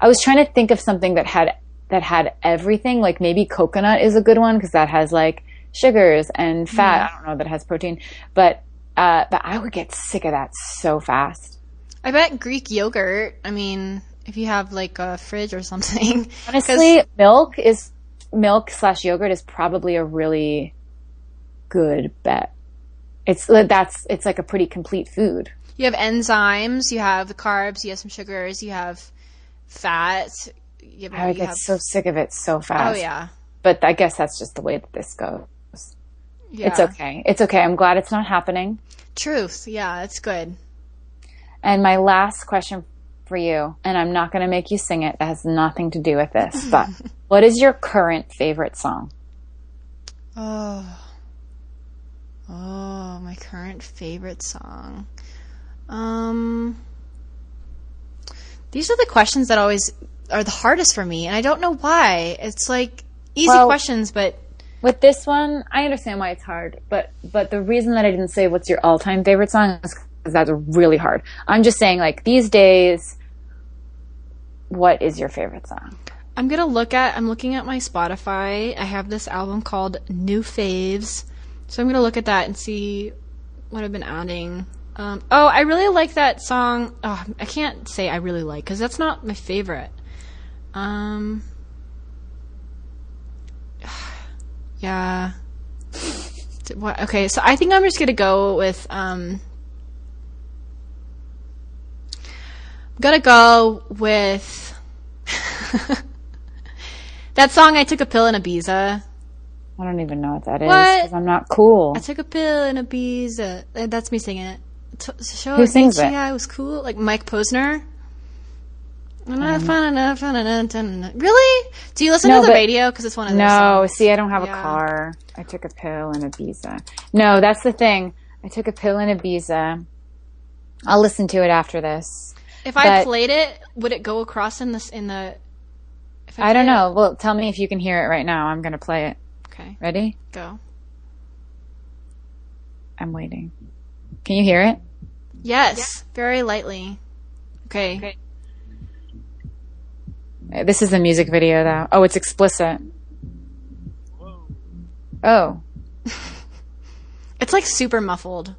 I was trying to think of something that had that had everything. Like maybe coconut is a good one because that has like sugars and fat. Mm-hmm. I don't know that has protein, but uh, but I would get sick of that so fast. I bet Greek yogurt. I mean, if you have like a fridge or something. Honestly, milk is milk slash yogurt is probably a really good bet. It's that's it's like a pretty complete food. You have enzymes, you have the carbs, you have some sugars, you have fat. You, I would get have, so sick of it so fast. oh yeah, But I guess that's just the way that this goes. Yeah. It's okay. It's okay. I'm glad it's not happening. Truth, yeah, it's good. And my last question for you, and I'm not going to make you sing it. That has nothing to do with this. But what is your current favorite song? Oh, oh, my current favorite song. Um, these are the questions that always are the hardest for me, and I don't know why. It's like easy Well- questions, but With this one, I understand why it's hard, but but the reason that I didn't say what's your all-time favorite song is because that's really hard. I'm just saying, like these days, what is your favorite song? I'm gonna look at. I'm looking at my Spotify. I have this album called New Faves, so I'm gonna look at that and see what I've been adding. Um, oh, I really like that song. Oh, I can't say I really like because that's not my favorite. Um, yeah. What? Okay, so I think I'm just gonna go with um. I'm gonna go with that song. I took a pill in Ibiza. I don't even know what that is What? because I'm not cool. I took a pill in Ibiza. Uh, That's me singing it. Show Who sings it? Yeah, it was cool. Like Mike Posner. Really? Do you listen No, to the but- radio? Because it's one of those No, songs. see, I don't have Yeah. a car. I took a pill in Ibiza. No, that's the thing. I took a pill in Ibiza. I'll listen to it after this. If I played it, would it go across in this in the? If I don't know. Well, tell me if you can hear it right now. I'm going to play it. it- Okay, Ready? go. I'm waiting. Can you hear it? Yes, very lightly. Okay. Uh, Uh, this is the music video, though. Oh, it's explicit. Oh, It's like super muffled.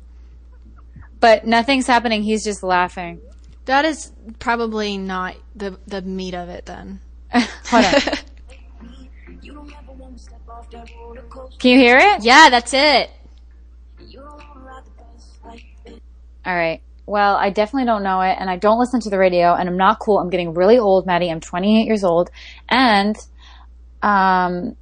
but nothing's happening. He's just laughing. That is probably not the the meat of it then. Hold on. Can you hear it? Yeah, that's it. All right. Well, I definitely don't know it, and I don't listen to the radio, and I'm not cool. I'm getting really old, Maddie. I'm 28 years old, and um,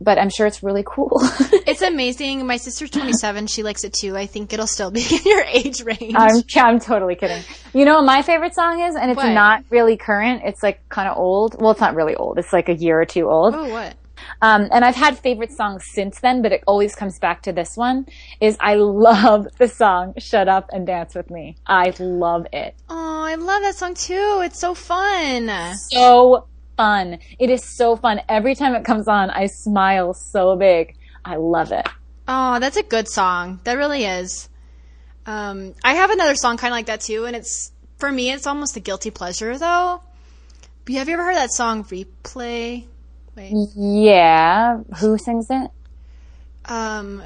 but I'm sure it's really cool. It's amazing. My sister's 27. She likes it too. I think it'll still be in your age range. I'm I'm totally kidding. You know what my favorite song is, and it's What? not really current. It's like kind of old. Well, it's not really old. It's like a year or two old. oh, what? Um, and I've had favorite songs since then, but it always comes back to this one. Is I love the song "Shut Up and Dance with Me." I love it. Oh, I love that song too. It's so fun. So fun. It is so fun. Every time it comes on, I smile so big. I love it. Oh, that's a good song. That really is. Um, I have another song kind of like that too, and it's for me, it's almost a guilty pleasure though. Have you ever heard that song "Replay" Wait. Yeah. Who sings it? Um,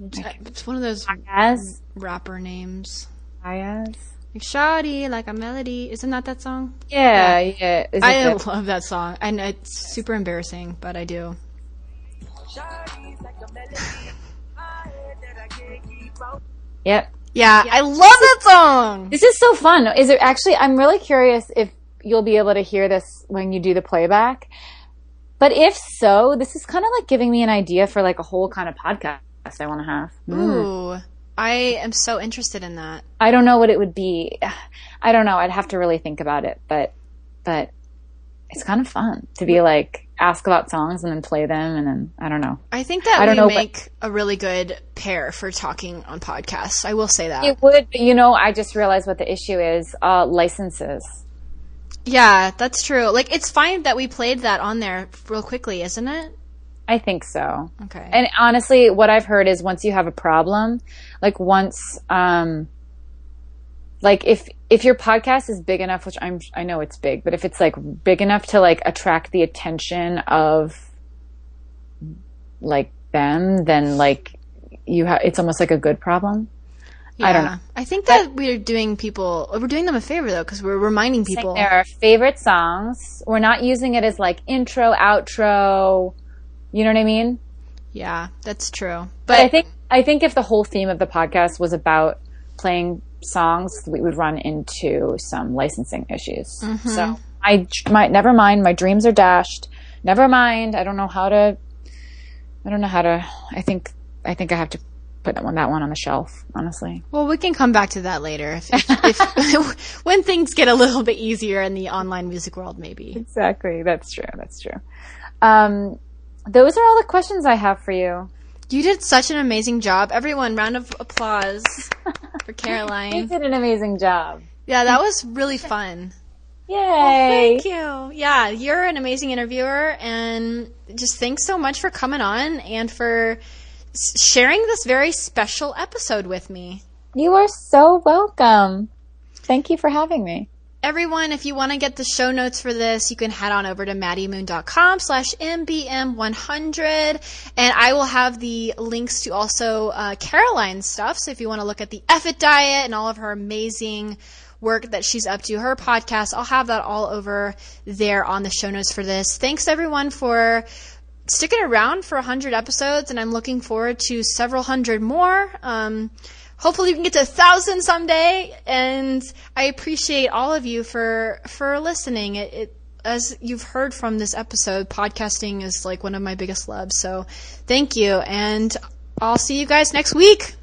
it's one of those As rapper names. Iyaz. Like Shoddy, like a melody. Isn't that that song? Yeah, yeah. Is I the- love that song. And it's super embarrassing, but I do. Yep. Yeah, I love that song. This is so fun. Is it actually? I'm really curious if you'll be able to hear this when you do the playback. But if so, this is kind of like giving me an idea for like a whole kind of podcast I want to have. Ooh, I am so interested in that. I don't know what it would be. I don't know. I'd have to really think about it, but but it's kind of fun to be like ask about songs and then play them and then I don't know. I think that I don't know, but- make a really good pair for talking on podcasts. I will say that. It would, but you know, I just realized what the issue is. Uh, licenses. Yeah, that's true. Like, it's fine that we played that on there real quickly, isn't it? I think so. Okay. And honestly, what I've heard is once you have a problem, like once, um, like if if your podcast is big enough, which I'm I know it's big, but if it's like big enough to like attract the attention of like them, then like you have it's almost like a good problem. I don't know. I think that we're doing people, we're doing them a favor though, because we're reminding people. There are favorite songs. We're not using it as like intro, outro. You know what I mean? Yeah, that's true. But I think I think if the whole theme of the podcast was about playing songs, we would run into some licensing issues. Mm-hmm. So I might never mind. My dreams are dashed. Never mind. I don't know how to. I don't know how to. I think I think I have to put that one that one on the shelf. Honestly, Well, we can come back to that later if, if, if when things get a little bit easier in the online music world, maybe. exactly. That's true. That's true. Um, those are all the questions I have for you. You did such an amazing job. Everyone, round of applause for Caroline. You did an amazing job. Yeah, that was really fun. Yay! Thank you. Yeah, you're an amazing interviewer, and just thanks so much for coming on and for sharing this very special episode with me. You are so welcome. Thank you for having me. Everyone, if you want to get the show notes for this, you can head on over to maddiemoon.com slash mbm100. And I will have the links to also uh, Caroline's stuff. So if you want to look at the Effort Diet and all of her amazing work that she's up to, her podcast, I'll have that all over there on the show notes for this. Thanks everyone for sticking around for 100 episodes, and I'm looking forward to several hundred more. Um, hopefully, we can get to a thousand someday. And I appreciate all of you for for listening. It, it as you've heard from this episode, podcasting is like one of my biggest loves. So, thank you, and I'll see you guys next week.